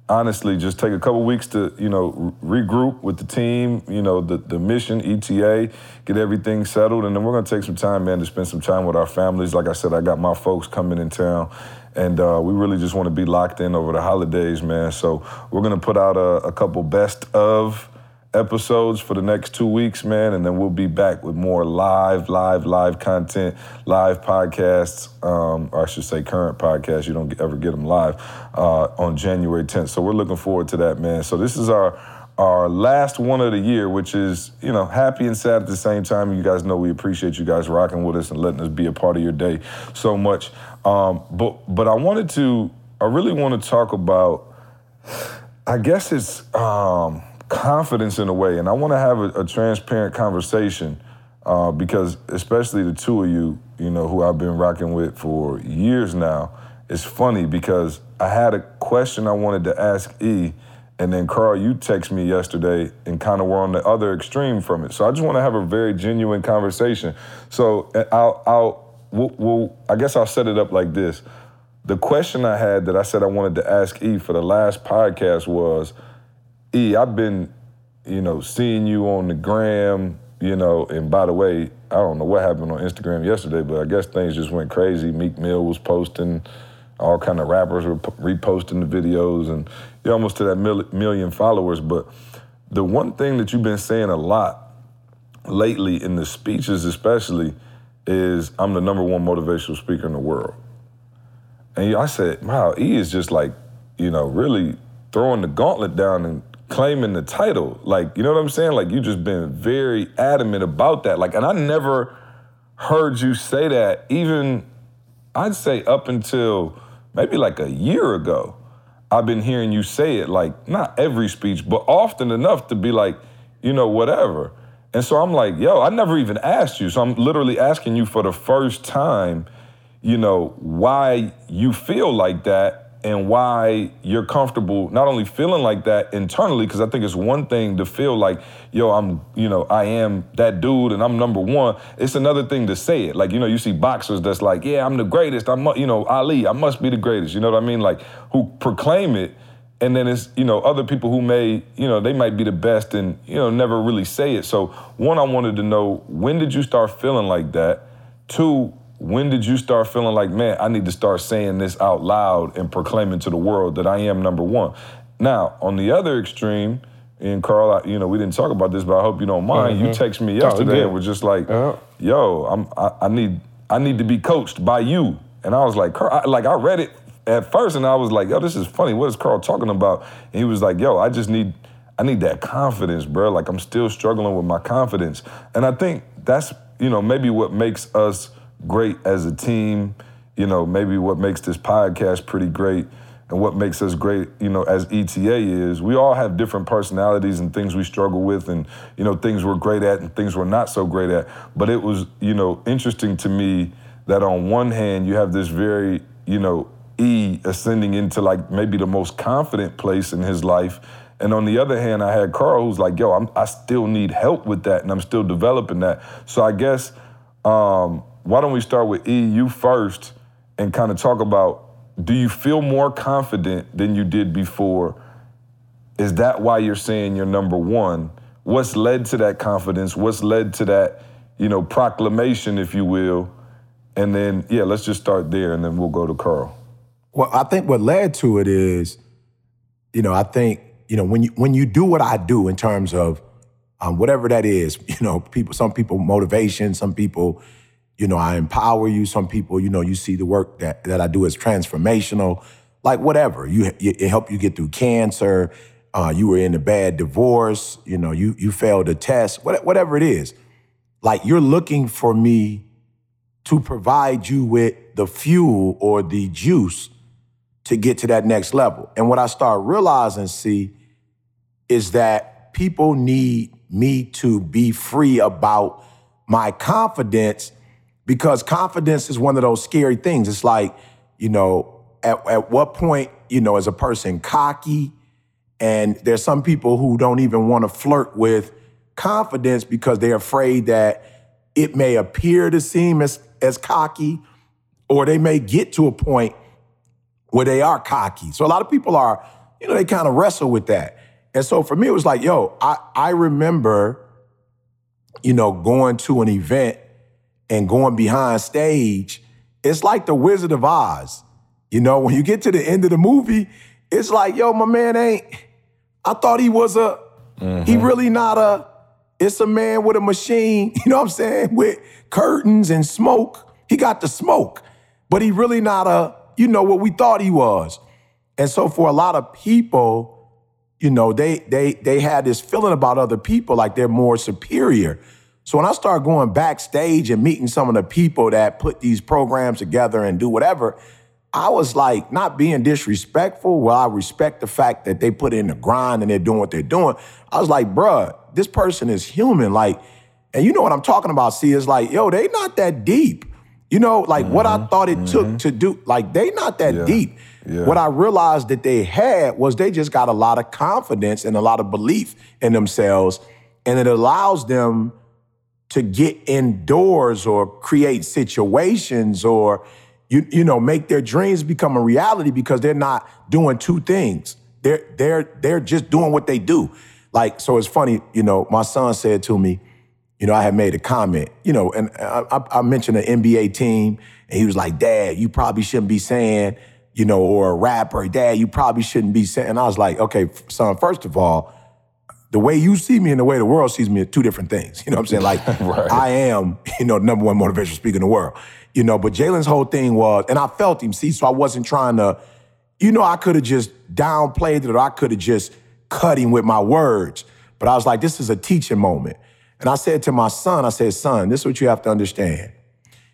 honestly, just take a couple weeks to you know re- regroup with the team. You know the the mission ETA, get everything settled, and then we're going to take some time, man, to spend some time with our families. Like I said, I got my folks coming in town. And uh, we really just want to be locked in over the holidays, man. So we're gonna put out a, a couple best of episodes for the next two weeks, man, and then we'll be back with more live, live, live content, live podcasts, um, or I should say current podcasts. You don't ever get them live uh, on January 10th. So we're looking forward to that, man. So this is our our last one of the year, which is you know happy and sad at the same time. You guys know we appreciate you guys rocking with us and letting us be a part of your day so much. Um, but but I wanted to, I really want to talk about. I guess it's um, confidence in a way. And I want to have a, a transparent conversation uh, because, especially the two of you, you know, who I've been rocking with for years now, it's funny because I had a question I wanted to ask E, and then Carl, you text me yesterday and kind of were on the other extreme from it. So I just want to have a very genuine conversation. So I'll, I'll, we'll, we'll, I guess I'll set it up like this. The question I had that I said I wanted to ask E for the last podcast was, E, I've been, you know, seeing you on the gram, you know, and by the way, I don't know what happened on Instagram yesterday, but I guess things just went crazy. Meek Mill was posting, all kind of rappers were reposting the videos, and you're almost to that mil- million followers. But the one thing that you've been saying a lot lately in the speeches, especially, is I'm the number one motivational speaker in the world. And I said, wow, E is just like, you know, really throwing the gauntlet down and claiming the title. Like, you know what I'm saying? Like, you just been very adamant about that. Like, and I never heard you say that, even, I'd say up until maybe like a year ago. I've been hearing you say it, like, not every speech, but often enough to be like, you know, whatever. And so I'm like, yo, I never even asked you. So I'm literally asking you for the first time, you know, why you feel like that and why you're comfortable not only feeling like that internally, because I think it's one thing to feel like, yo, I'm, you know, I am that dude and I'm number one. It's another thing to say it. Like, you know, you see boxers that's like, yeah, I'm the greatest. I'm, you know, Ali, I must be the greatest. You know what I mean? Like, who proclaim it. And then it's, you know, other people who may, you know, they might be the best and, you know, never really say it. So, one, I wanted to know when did you start feeling like that? Two, when did you start feeling like, man, I need to start saying this out loud and proclaiming to the world that I am number one? Now, on the other extreme, and Carl, I, you know, we didn't talk about this, but I hope you don't mind. Mm-hmm. You text me yesterday and was just like, "Yo, I'm, I, I, need, I need to be coached by you." And I was like, Carl, I, like I read it at first, and I was like, "Yo, this is funny. What is Carl talking about?" And he was like, "Yo, I just need, I need that confidence, bro. Like I'm still struggling with my confidence." And I think that's, you know, maybe what makes us great as a team. You know, maybe what makes this podcast pretty great and what makes us great, you know, as ETA is we all have different personalities and things we struggle with and, you know, things we're great at and things we're not so great at. But it was, you know, interesting to me that on one hand you have this very, you know, E ascending into like maybe the most confident place in his life. And on the other hand, I had Carl who's like, yo, I'm, I still need help with that and I'm still developing that. So I guess um, why don't we start with E, you first, and kind of talk about do you feel more confident than you did before? Is that why you're saying you're number one? What's led to that confidence? What's led to that, you know, proclamation, if you will? And then, yeah, let's just start there and then we'll go to Carl. Well, I think what led to it is, you know, I think, you know, when you when you do what I do in terms of um, whatever that is, *laughs* you know, people, some people motivation, some people you know, I empower you. Some people, you know, you see the work that, that I do as transformational, like whatever. You, it help you get through cancer. Uh, you were in a bad divorce. You know, you you failed a test. whatever it is, like you're looking for me to provide you with the fuel or the juice to get to that next level. And what I start realizing, see, is that people need me to be free about my confidence because confidence is one of those scary things. It's like, you know, at, at what point, you know, is a person cocky? And there's some people who don't even want to flirt with confidence because they're afraid that it may appear to seem as, as cocky, or they may get to a point where they are cocky. So a lot of people are, you know, they kind of wrestle with that. And so for me, it was like, yo, I, I remember, you know, going to an event and going behind stage, it's like the Wizard of Oz. You know, when you get to the end of the movie, it's like, yo, my man ain't. I thought he was a. Mm-hmm. He really not a. It's a man with a machine. *laughs* You know what I'm saying? With curtains and smoke. He got the smoke, but he really not a. You know what we thought he was. And so for a lot of people, you know, they they they had this feeling about other people like they're more superior. So when I start going backstage and meeting some of the people that put these programs together and do whatever, I was like not being disrespectful. Well, I respect the fact that they put in the grind and they're doing what they're doing. I was like, bruh, this person is human. Like, and you know what I'm talking about, see, it's like, yo, they not that deep. You know, like mm-hmm. what I mm-hmm. thought it mm-hmm. took to do, like they not that yeah. deep. Yeah. What I realized that they had was they just got a lot of confidence and a lot of belief in themselves. And it allows them to get indoors or create situations or you, you know, make their dreams become a reality because they're not doing two things. They're they're they're just doing what they do. Like, so it's funny, you know, my son said to me, you know, I had made a comment, you know, and I, I mentioned an NBA team, and he was like, Dad, you probably shouldn't be saying, you know, or a rapper, Dad, you probably shouldn't be saying. And I was like, okay, son, first of all, the way you see me and the way the world sees me are two different things. *laughs* You know what I'm saying? Like, *laughs* right. I am, you know, number one motivational speaker in the world. You know, but Jalen's whole thing was, and I felt him, see, so I wasn't trying to, you know, I could have just downplayed it or I could have just cut him with my words. But I was like, this is a teaching moment. And I said to my son, I said, son, this is what you have to understand.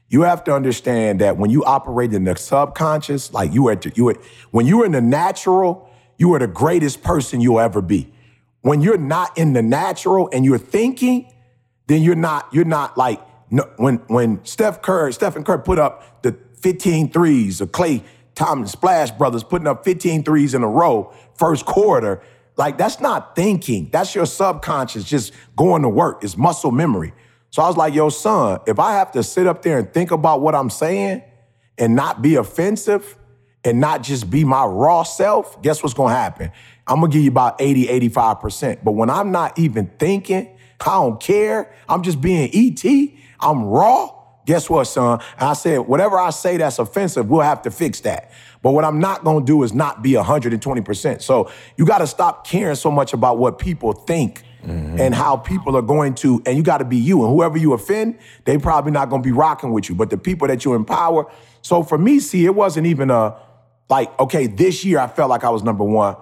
You have to understand that when you operate in the subconscious, like you are, you are when you're in the natural, you are the greatest person you'll ever be. When you're not in the natural and you're thinking, then you're not, you're not like, no, when when Steph Curry, Stephen Curry put up the 15 threes, or Klay Thompson Splash Brothers putting up 15 threes in a row, first quarter, like that's not thinking. That's your subconscious just going to work. It's muscle memory. So I was like, yo, son, if I have to sit up there and think about what I'm saying and not be offensive and not just be my raw self, guess what's gonna happen? I'm gonna give you about 80, 85%. But when I'm not even thinking, I don't care, I'm just being ET, I'm raw, guess what, son? And I said, whatever I say that's offensive, we'll have to fix that. But what I'm not gonna do is not be 120%. So you gotta stop caring so much about what people think mm-hmm. and how people are going to, and you gotta be you. And whoever you offend, they probably not gonna be rocking with you. But the people that you empower, so for me, see, it wasn't even a like, okay, this year I felt like I was number one.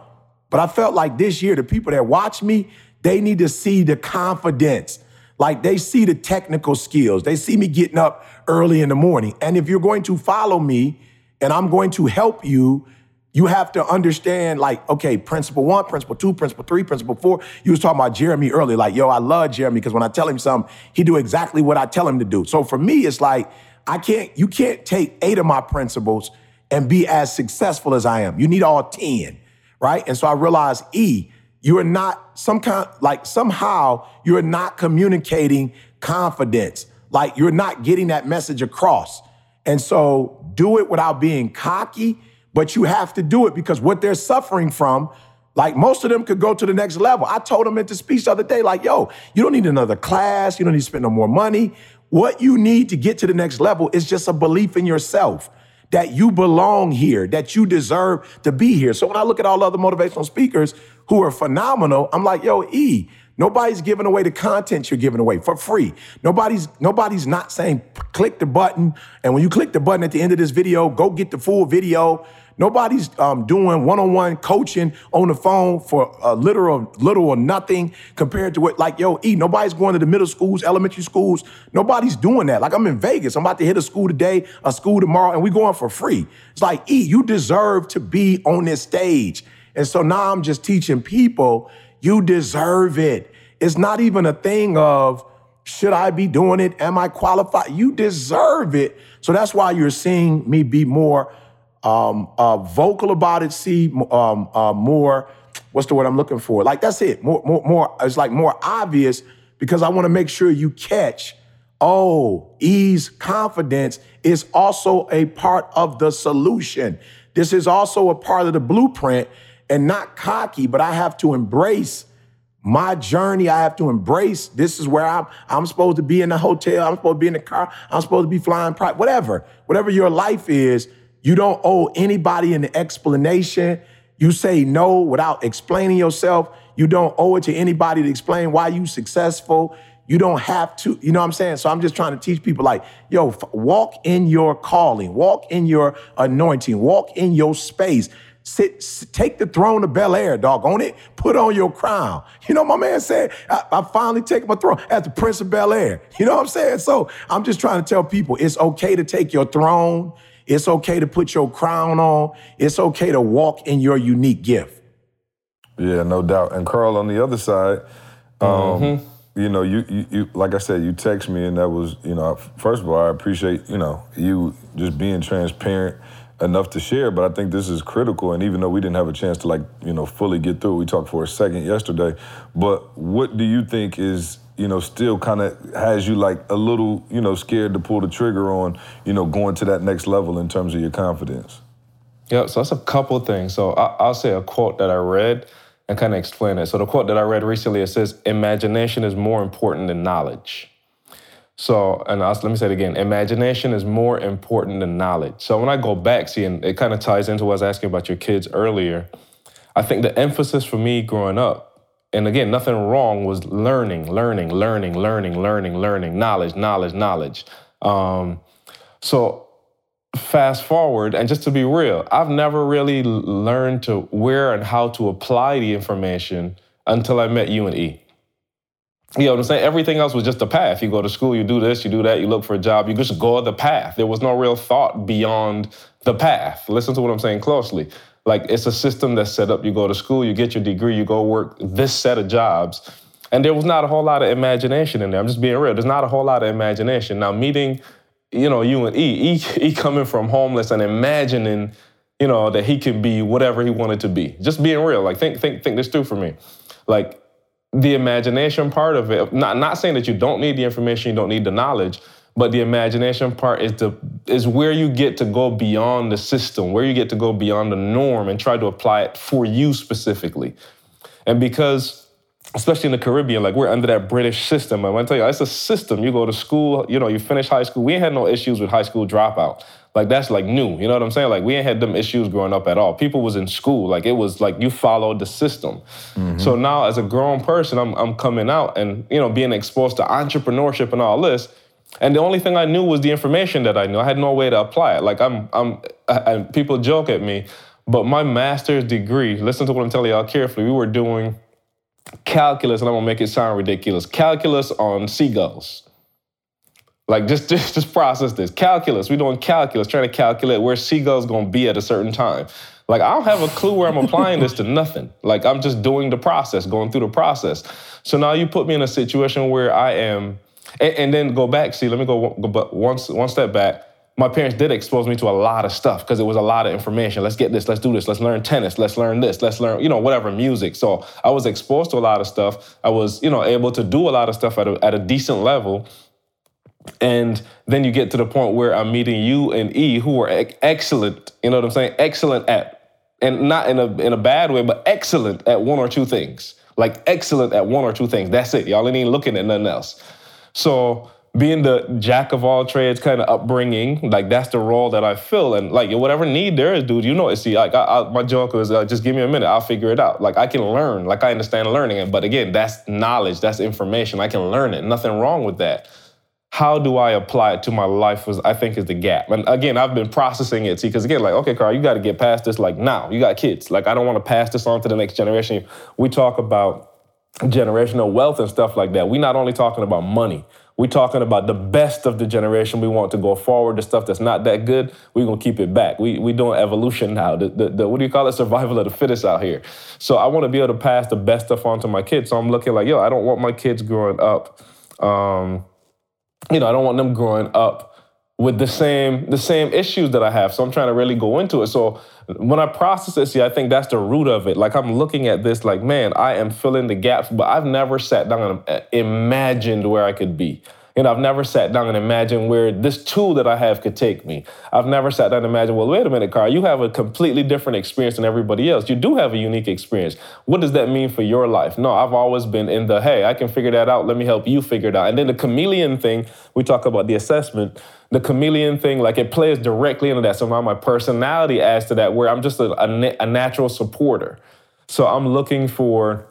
But I felt like this year, the people that watch me, they need to see the confidence. Like they see the technical skills. They see me getting up early in the morning. And if you're going to follow me, and I'm going to help you. You have to understand, like, okay, principle one, principle two, principle three, principle four. You was talking about Jeremy earlier, like, yo, I love Jeremy because when I tell him something, he do exactly what I tell him to do. So for me, it's like, I can't, you can't take eight of my principles and be as successful as I am. You need all 10, right? And so I realized, E, you are not some kind, like somehow you're not communicating confidence. Like you're not getting that message across. And so do it without being cocky, but you have to do it because what they're suffering from, like most of them could go to the next level. I told them at the speech the other day, like, yo, you don't need another class. You don't need to spend no more money. What you need to get to the next level is just a belief in yourself that you belong here, that you deserve to be here. So when I look at all other motivational speakers who are phenomenal, I'm like, yo, E, Nobody's giving away the content you're giving away for free. Nobody's nobody's not saying click the button and when you click the button at the end of this video, go get the full video. Nobody's um, doing one-on-one coaching on the phone for a little, little or nothing compared to what, like, yo, E, nobody's going to the middle schools, elementary schools. Nobody's doing that. Like, I'm in Vegas. I'm about to hit a school today, a school tomorrow, and we going for free. It's like, E, you deserve to be on this stage. And so now I'm just teaching people, you deserve it. It's not even a thing of, should I be doing it? Am I qualified? You deserve it. So that's why you're seeing me be more um, uh, vocal about it, see um, uh, more, what's the word I'm looking for? Like, that's it. More, more, more, it's like more obvious because I want to make sure you catch, oh, ease, confidence is also a part of the solution. This is also a part of the blueprint and not cocky, but I have to embrace my journey I have to embrace. This is where I'm I'm supposed to be in the hotel, I'm supposed to be in the car, I'm supposed to be flying private, whatever. Whatever your life is, you don't owe anybody an explanation. You say no without explaining yourself. You don't owe it to anybody to explain why you successful. You don't have to, you know what I'm saying? So I'm just trying to teach people like, yo, walk in your calling, walk in your anointing, walk in your space. Sit, sit, take the throne of Bel Air, dog, on it. Put on your crown. You know, my man said, I, I finally take my throne as the Prince of Bel Air. You know what I'm saying? So I'm just trying to tell people it's okay to take your throne. It's okay to put your crown on. It's okay to walk in your unique gift. Yeah, no doubt. And Carl, on the other side, um, Mm-hmm. you know, you, you, you, like I said, you text me, and that was, you know, first of all, I appreciate, you know, you just being transparent enough to share. But I think this is critical. And even though we didn't have a chance to, like, you know, fully get through, we talked for a second yesterday. But what do you think is, you know, still kind of has you like a little, you know, scared to pull the trigger on, you know, going to that next level in terms of your confidence? Yeah, so that's a couple things. So I, I'll say a quote that I read and kind of explain it. So the quote that I read recently it says, "Imagination is more important than knowledge." So, and I'll, let me say it again: imagination is more important than knowledge. So when I go back, see, and it kind of ties into what I was asking about your kids earlier. I think the emphasis for me growing up, and again, nothing wrong, was learning, learning, learning, learning, learning, learning, knowledge, knowledge, knowledge. Um, so fast forward, and just to be real, I've never really learned to where and how to apply the information until I met you and E. You know what I'm saying? Everything else was just a path. You go to school, you do this, you do that, you look for a job, you just go the path. There was no real thought beyond the path. Listen to what I'm saying closely. Like it's a system that's set up. You go to school, you get your degree, you go work this set of jobs. And there was not a whole lot of imagination in there. I'm just being real. There's not a whole lot of imagination. Now, meeting, you know, you and E, E, e coming from homeless and imagining, you know, that he can be whatever he wanted to be. Just being real. Like think, think, think this through for me. Like the imagination part of it, not not saying that you don't need the information, you don't need the knowledge, but the imagination part is the is where you get to go beyond the system, where you get to go beyond the norm and try to apply it for you specifically. And because especially in the Caribbean, like we're under that British system. I'm gonna tell you, it's a system. You go to school, you know, you finish high school. We had no issues with high school dropout. Like that's like new. You know what I'm saying? Like we ain't had them issues growing up at all. People was in school. Like it was like you followed the system. Mm-hmm. So now as a grown person, I'm I'm coming out and you know being exposed to entrepreneurship and all this. And the only thing I knew was the information that I knew. I had no way to apply it. Like I'm I'm and people joke at me, but my master's degree, listen to what I'm telling y'all carefully. We were doing calculus, and I'm gonna make it sound ridiculous. Calculus on seagulls. Like just, just *laughs* just process this. Calculus. We're doing calculus, trying to calculate where seagulls gonna be at a certain time. Like I don't have a clue where I'm applying this to *laughs* nothing. Like I'm just doing the process, going through the process. So now you put me in a situation where I am, and, and then go back. See, let me go, go but once one step back. My parents did expose me to a lot of stuff because it was a lot of information. Let's get this, let's do this, let's learn tennis, let's learn this, let's learn, you know, whatever music. So I was exposed to a lot of stuff. I was, you know, able to do a lot of stuff at a, at a decent level. And then you get to the point where I'm meeting you and E, who are ex- excellent. You know what I'm saying? Excellent at, and not in a in a bad way, but excellent at one or two things. Like excellent at one or two things. That's it. Y'all ain't looking at nothing else. So being the jack of all trades kind of upbringing, like that's the role that I fill. And like whatever need there is, dude, you know it. See, like I, I, my joke is, uh, just give me a minute, I'll figure it out. Like I can learn, like I understand learning it. But again, that's knowledge, that's information. I can learn it. Nothing wrong with that how do I apply it to my life was I think is the gap. And again, I've been processing it. See, because again, like, okay, Carl, you got to get past this like now. You got kids. Like, I don't want to pass this on to the next generation. We talk about generational wealth and stuff like that. We're not only talking about money. We're talking about the best of the generation. We want to go forward. The stuff that's not that good, we're gonna keep it back. We we doing evolution now. The, the, the what do you call it? Survival of the fittest out here. So I want to be able to pass the best stuff on to my kids. So I'm looking like, yo, I don't want my kids growing up. Um, you know, I don't want them growing up with the same the same issues that I have. So I'm trying to really go into it. So when I process this, yeah, I think that's the root of it. Like I'm looking at this, like, man, I am filling the gaps, but I've never sat down and imagined where I could be. You know, I've never sat down and imagined where this tool that I have could take me. I've never sat down and imagined, well, wait a minute, Carl, you have a completely different experience than everybody else. You do have a unique experience. What does that mean for your life? No, I've always been in the, hey, I can figure that out. Let me help you figure it out. And then the chameleon thing, we talk about the assessment. The chameleon thing, like it plays directly into that. So now my personality adds to that, where I'm just a, a, a natural supporter. So I'm looking for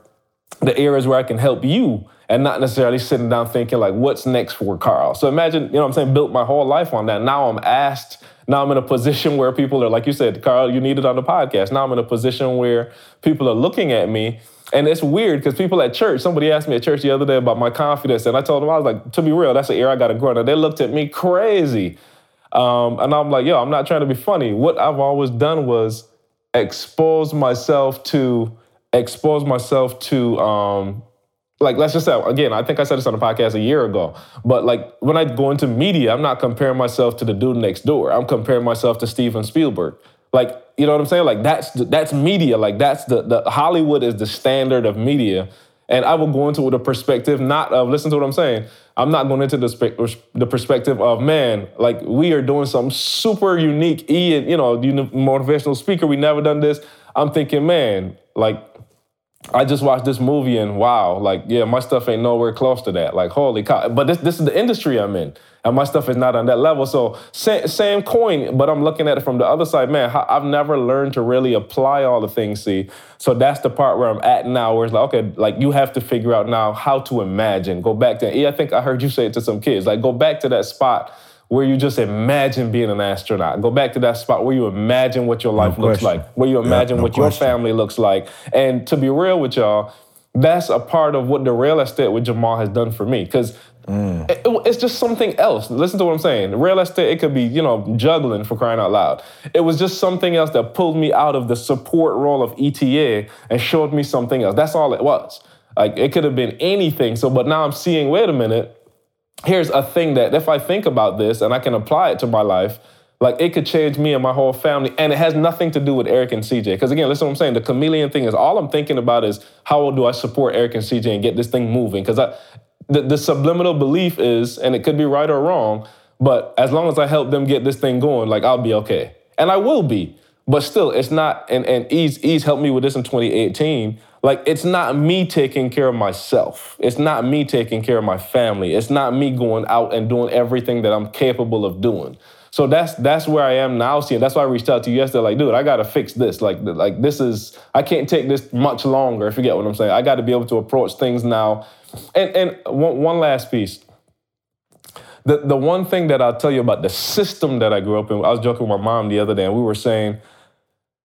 the areas where I can help you and not necessarily sitting down thinking like, what's next for Carl? So imagine, you know what I'm saying, built my whole life on that. Now I'm asked, now I'm in a position where people are, like you said, Carl, you need it on the podcast. Now I'm in a position where people are looking at me. And it's weird because people at church, somebody asked me at church the other day about my confidence. And I told them, I was like, to be real, that's an area I got to grow. And they looked at me crazy. Um, and I'm like, yo, I'm not trying to be funny. What I've always done was expose myself to expose myself to um, like let's just say again, I think I said this on the podcast a year ago, but like when I go into media, I'm not comparing myself to the dude next door. I'm comparing myself to Steven Spielberg. Like, you know what I'm saying? Like that's that's media. Like that's the the Hollywood is the standard of media. And I will go into the perspective not of listen to what I'm saying. I'm not going into the the perspective of man, like we are doing something super unique. E, you know, motivational speaker. We never done this. I'm thinking, man, like I just watched this movie and wow, like yeah, my stuff ain't nowhere close to that. Like holy cow! But this this is the industry I'm in, and my stuff is not on that level. So same, same coin, but I'm looking at it from the other side. Man, I've never learned to really apply all the things. See, so that's the part where I'm at now, where it's like okay, like you have to figure out now how to imagine. Go back to yeah, I think I heard you say it to some kids. Like go back to that spot where you just imagine being an astronaut. Go back to that spot where you imagine what your life no looks like, where you imagine yeah, no what question. your family looks like. And to be real with y'all, that's a part of what the real estate with Jamal has done for me. Because mm. it, it's just something else. Listen to what I'm saying. Real estate, it could be, you know, juggling for crying out loud. It was just something else that pulled me out of the support role of ETA and showed me something else. That's all it was. Like it could have been anything. So, but now I'm seeing, wait a minute, here's a thing that if I think about this and I can apply it to my life, like it could change me and my whole family. And it has nothing to do with Eric and CJ. Because again, listen what I'm saying. The chameleon thing is all I'm thinking about is how do I support Eric and CJ and get this thing moving? Because the, the subliminal belief is, and it could be right or wrong, but as long as I help them get this thing going, like I'll be okay. And I will be. But still, it's not, and, and Ease, Ease helped me with this in 2018. Like, it's not me taking care of myself. It's not me taking care of my family. It's not me going out and doing everything that I'm capable of doing. So that's that's where I am now. Seeing that's why I reached out to you yesterday. Like, dude, I gotta fix this. Like, like this is I can't take this much longer. If you get what I'm saying, I got to be able to approach things now. And and one, one last piece. The the one thing that I'll tell you about the system that I grew up in. I was joking with my mom the other day, and we were saying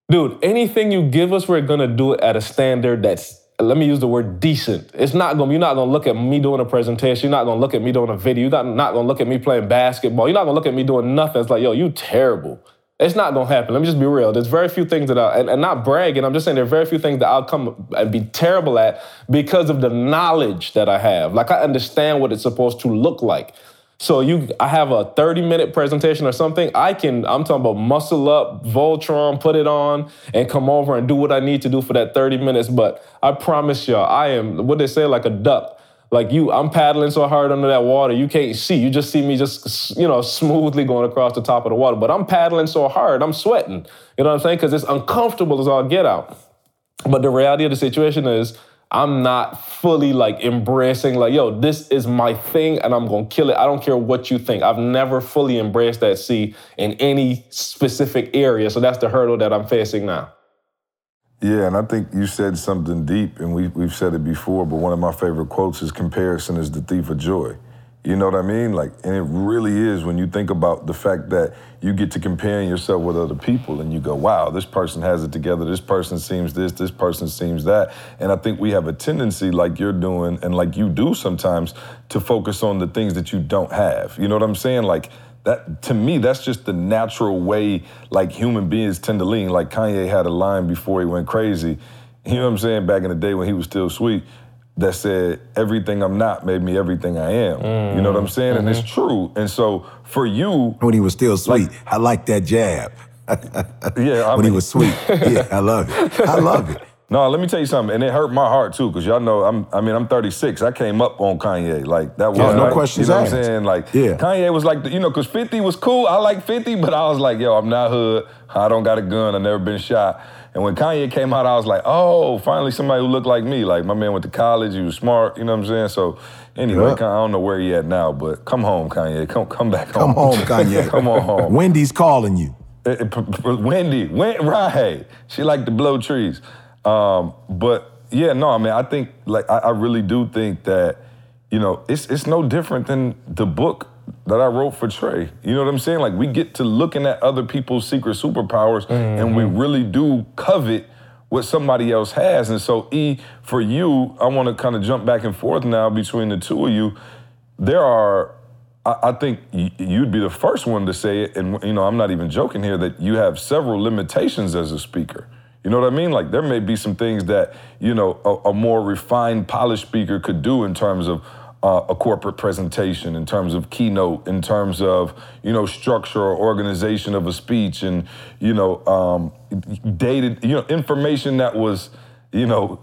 dude, anything you give us, we're gonna do it at a standard that's let me use the word decent. It's not gonna, you're not gonna look at me doing a presentation, you're not gonna look at me doing a video, you're not, not gonna look at me playing basketball, you're not gonna look at me doing nothing. It's like, yo, you terrible. It's not gonna happen. Let me just be real. There's very few things that I, and, and not bragging, I'm just saying there are very few things that I'll come and be terrible at because of the knowledge that I have. Like I understand what it's supposed to look like. So you, I have a 30 minute presentation or something. I can, I'm talking about muscle up, Voltron, put it on, and come over and do what I need to do for that 30 minutes. But I promise y'all, I am what they say, like a duck. Like you, I'm paddling so hard under that water, you can't see. You just see me just, you know, smoothly going across the top of the water. But I'm paddling so hard, I'm sweating. You know what I'm saying? Because it's uncomfortable as all get out. But the reality of the situation is, I'm not fully like embracing like, yo, this is my thing and I'm gonna kill it. I don't care what you think. I've never fully embraced that C in any specific area. So that's the hurdle that I'm facing now. Yeah, and I think you said something deep, and we, we've said it before, but one of my favorite quotes is comparison is the thief of joy. You know what I mean? Like, and it really is when you think about the fact that you get to comparing yourself with other people and you go, wow, this person has it together. This person seems this, this person seems that. And I think we have a tendency, like you're doing and like you do sometimes, to focus on the things that you don't have. You know what I'm saying? Like, that to me, that's just the natural way like human beings tend to lean. Like Kanye had a line before he went crazy. You know what I'm saying? Back in the day when he was still sweet that said everything I'm not made me everything I am. Mm. You know what I'm saying? Mm-hmm. And it's mm-hmm. true. And so for you, when he was still sweet, like, I like that jab. *laughs* yeah, I when mean, he was sweet. Yeah, I love it. I *laughs* love it. No, let me tell you something, and it hurt my heart too, because y'all know I'm. I mean, I'm 36. I came up on Kanye, like that was. Yeah, no like, questions You know asked. what I'm saying? Like, yeah. Kanye was like, you know, because 50 was cool. I like 50, but I was like, yo, I'm not hood. I don't got a gun. I never been shot. And when Kanye came out, I was like, oh, finally somebody who looked like me. Like my man went to college, he was smart, you know what I'm saying? So anyway, I don't know where he at now, but come home, Kanye. Come come back home. Come home, Kanye. *laughs* come on home. Wendy's calling you. It, it, Wendy, Wendy, right. She like to blow trees. Um, but yeah, no, I mean, I think like I, I really do think that, you know, it's it's no different than the book that I wrote for Trey. You know what I'm saying? Like we get to looking at other people's secret superpowers mm-hmm. and we mm-hmm. really do covet what somebody else has. And so E, for you, I want to kind of jump back and forth now between the two of you. There are I, I think y- you'd be the first one to say it, and you know, I'm not even joking here that you have several limitations as a speaker. You know what I mean? Like there may be some things that you know a, a more refined, polished speaker could do in terms of uh, a corporate presentation, in terms of keynote, in terms of you know structure or organization of a speech, and you know um, dated you know information that was you know,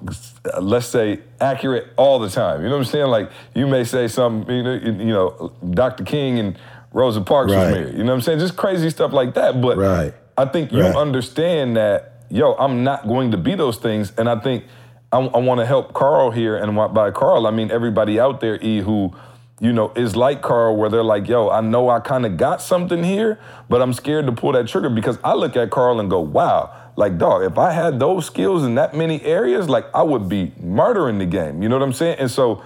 let's say accurate all the time. You know what I'm saying? Like you may say something, you know, you know, Dr. King and Rosa Parks Right. was married. You know what I'm saying? Just crazy stuff like that. But Right. I think you Right. understand that, yo, I'm not going to be those things. And I think I, I want to help Carl here. And by Carl, I mean everybody out there, E, who, you know, is like Carl, where they're like, yo, I know I kind of got something here, but I'm scared to pull that trigger because I look at Carl and go, wow, like, dog, if I had those skills in that many areas, like, I would be murdering the game. You know what I'm saying? And so,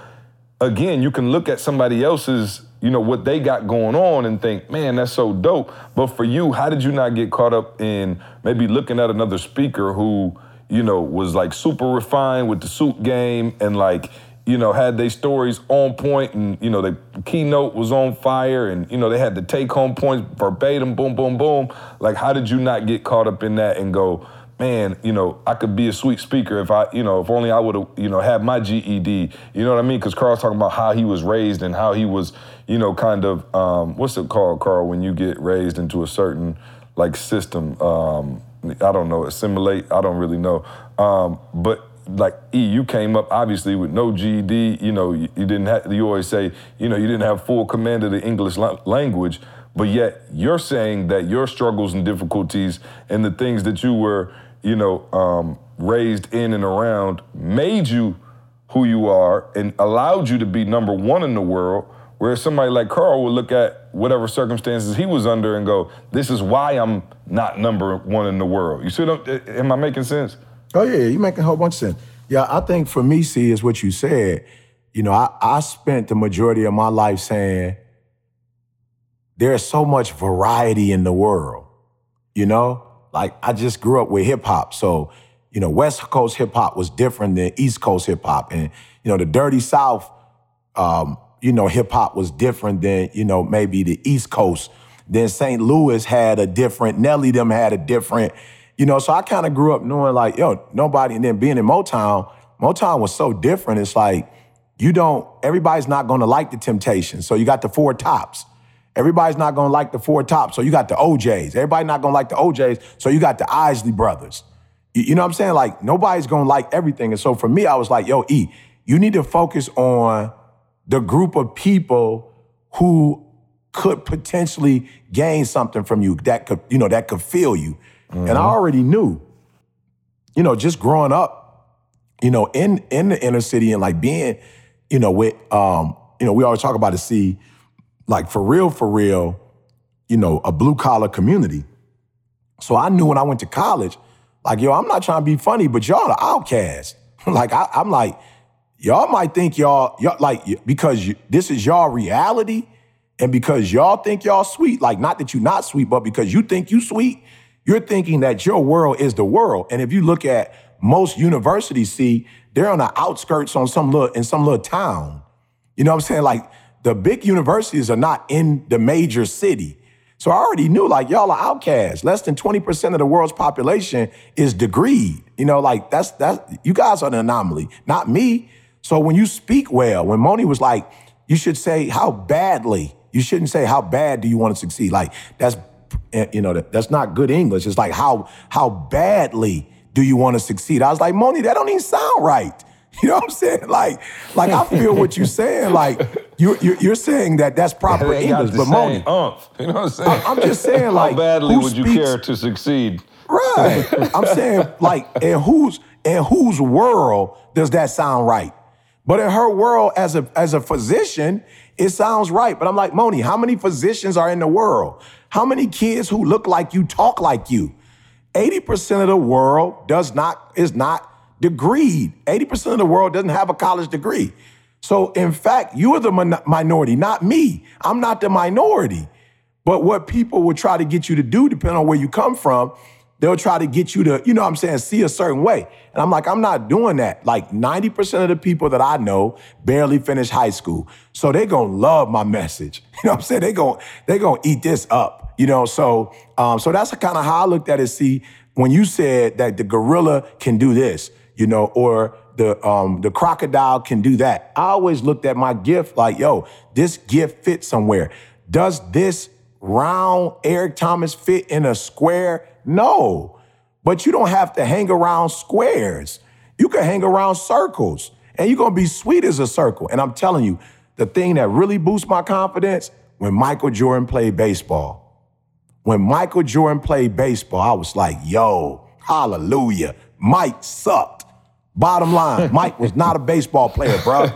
again, you can look at somebody else's, you know, what they got going on and think, man, that's so dope. But for you, how did you not get caught up in maybe looking at another speaker who, you know, was like super refined with the suit game and like, you know, had their stories on point and, you know, the keynote was on fire and, you know, they had the take home points verbatim, boom, boom, boom. Like, how did you not get caught up in that and go, man, you know, I could be a sweet speaker if I, you know, if only I would have, you know, had my GED. You know what I mean? Because Carl's talking about how he was raised and how he was, you know, kind of, um, what's it called, Carl, when you get raised into a certain like system? Um, I don't know, assimilate. I don't really know. Um, but like E, you came up obviously with no GED. You know, you, you didn't have. You always say, you know, you didn't have full command of the English la- language. But yet you're saying that your struggles and difficulties and the things that you were, you know, um, raised in and around made you who you are and allowed you to be number one in the world. Whereas somebody like Carl would look at whatever circumstances he was under and go, "This is why I'm not number one in the world." You see, what I'm, am I making sense? Oh yeah, you're making a whole bunch of sense. Yeah, I think for me, see, is what you said. You know, I, I spent the majority of my life saying there's so much variety in the world. You know, like I just grew up with hip hop, so you know, West Coast hip hop was different than East Coast hip hop, and you know, the Dirty South, um, you know, hip hop was different than you know maybe the East Coast. Then St. Louis had a different. Nelly them had a different. You know, so I kind of grew up knowing like, yo, nobody, and then being in Motown, Motown was so different. It's like you don't. Everybody's not to like the Temptations, so you got the Four Tops. Everybody's not to like the Four Tops, so you got the O'Jays. Everybody not to like the O'Jays, so you got the Isley Brothers. You, you know what I'm saying? Like nobody's to like everything. And so for me, I was like, yo, E, you need to focus on the group of people who could potentially gain something from you that could, you know, that could feel you. And I already knew, you know, just growing up, you know, in in the inner city and like being, you know, with um, you know, we always talk about to see, like for real, for real, you know, a blue collar community. So I knew when I went to college, like, yo, I'm not trying to be funny, but y'all are outcasts. *laughs* like I, I'm like, y'all might think y'all, y'all like because this is y'all reality, and because y'all think y'all sweet, like not that you not sweet, but because you think you sweet, you're thinking that your world is the world. And if you look at most universities, see, they're on the outskirts on some little in some little town. You know what I'm saying? Like the big universities are not in the major city. So I already knew like y'all are outcasts. Less than 20% of the world's population is degreed. You know, like that's that's you guys are an anomaly, not me. So when you speak well, when Moni was like, you should say how badly. You shouldn't say how bad do you want to succeed. Like that's eh, you know that, that's not good English. It's like how how badly do you want to succeed? I was like, Moni, that don't even sound right. *laughs* You know what I'm saying? Like, like I feel what you're saying. Like you you're, you're saying that that's proper English, but Moni, umph. You know what I'm saying? I- I'm just saying, like, how badly would you care to succeed? Right. I'm saying, like, and whose in whose world does that sound right? But in her world, as a as a physician, it sounds right. But I'm like, Moni, how many physicians are in the world? How many kids who look like you talk like you? 80% of the world does not is not degreed. 80% of the world doesn't have a college degree. So in fact, you are the min- minority, not me. I'm not the minority. But what people will try to get you to do, depending on where you come from, they'll try to get you to, you know what I'm saying, see a certain way. And I'm like, I'm not doing that. Like 90% of the people that I know barely finish high school. So they gonna love my message. *laughs* You know what I'm saying? They gonna, they gonna eat this up. You know, so um, so that's kind of how I looked at it. See, when you said that the gorilla can do this, you know, or the um, the crocodile can do that, I always looked at my gift like, yo, this gift fits somewhere. Does this round Eric Thomas fit in a square? No. But you don't have to hang around squares. You can hang around circles and you're gonna be sweet as a circle. And I'm telling you, the thing that really boosts my confidence when Michael Jordan played baseball. When Michael Jordan played baseball, I was like, yo, hallelujah. Mike sucked. Bottom line, *laughs* Mike was not a baseball player, bro.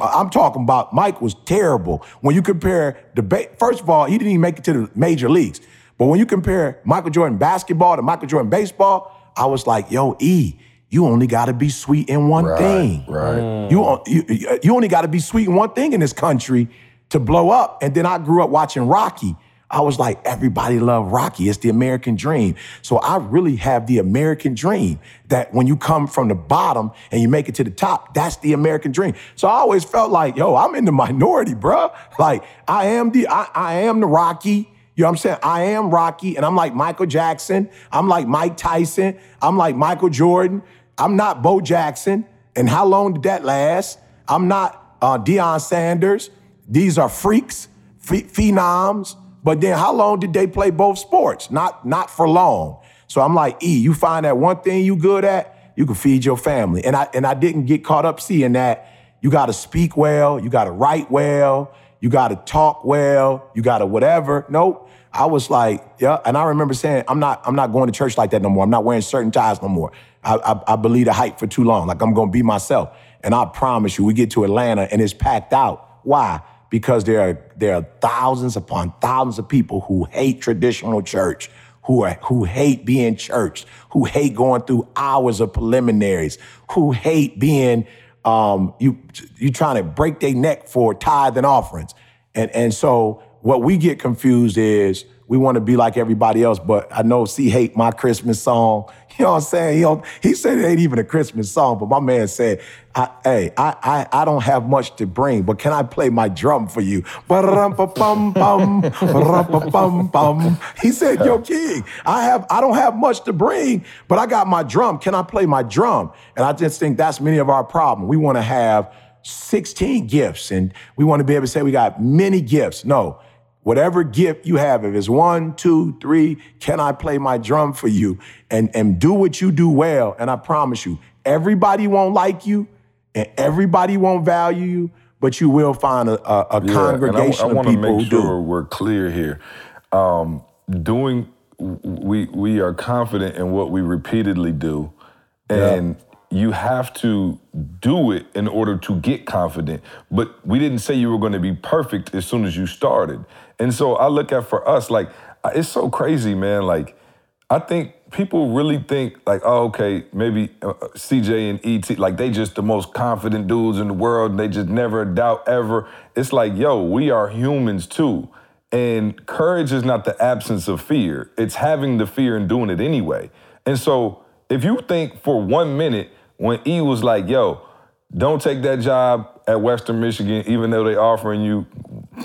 I'm talking about Mike was terrible. When you compare the ba- first of all, he didn't even make it to the major leagues. But when you compare Michael Jordan basketball to Michael Jordan baseball, I was like, yo, E, you only got to be sweet in one Right, thing. right. Mm. Uh, you, you, uh, you only got to be sweet in one thing in this country to blow up. And then I grew up watching Rocky. I was like, everybody love Rocky. It's the American dream. So I really have the American dream that when you come from the bottom and you make it to the top, that's the American dream. So I always felt like, yo, I'm in the minority, bruh. Like I am the, I, I am the Rocky. You know what I'm saying? I am Rocky and I'm like Michael Jackson. I'm like Mike Tyson. I'm like Michael Jordan. I'm not Bo Jackson. And how long did that last? I'm not uh, Deion Sanders. These are freaks, ph- phenoms. But then how long did they play both sports? Not, not for long. So I'm like, E, you find that one thing you good at, you can feed your family. And I and I didn't get caught up seeing that you gotta speak well, you gotta write well, you gotta talk well, you gotta whatever. Nope. I was like, yeah, and I remember saying, I'm not, I'm not going to church like that no more. I'm not wearing certain ties no more. I, I, I believe the hype for too long. Like I'm gonna be myself. And I promise you, we get to Atlanta and it's packed out. Why? Because there are there are thousands upon thousands of people who hate traditional church, who are who hate being church, who hate going through hours of preliminaries, who hate being um, you you trying to break their neck for tithe and offerings. And and so what we get confused is we want to be like everybody else, but I know C hate my Christmas song. *laughs* You know what I'm saying? He, don't, he said it ain't even a Christmas song, but my man said, I, "Hey, I, I I don't have much to bring, but can I play my drum for you?" *laughs* He said, "Yo, King, I have I don't have much to bring, but I got my drum. Can I play my drum?" And I just think that's many of our problem. We want to have 16 gifts, and we want to be able to say we got many gifts. No, whatever gift you have, if it's one, two, three, can I play my drum for you? And, and do what you do well. And I promise you, everybody won't like you and everybody won't value you, but you will find a, a, a congregation and I, of people make who sure do. we're clear here. Um, doing, we we are confident in what we repeatedly do, and you have to do it in order to get confident. But we didn't say you were going to be perfect as soon as you started. And so I look at for us like it's so crazy, man. Like I think people really think like, oh, okay, maybe uh, CJ and ET, like they just the most confident dudes in the world. And they just never doubt ever. It's like, yo, we are humans too. And courage is not the absence of fear. It's having the fear and doing it anyway. And so if you think for one minute when E was like, yo, don't take that job at Western Michigan, even though they're offering you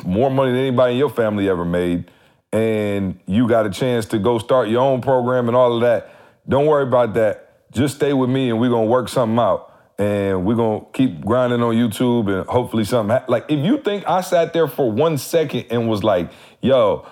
more money than anybody in your family ever made, and you got a chance to go start your own program and all of that. Don't worry about that. Just stay with me and we're gonna work something out. And we're gonna keep grinding on YouTube and hopefully something ha- like if you think I sat there for one second and was like, yo,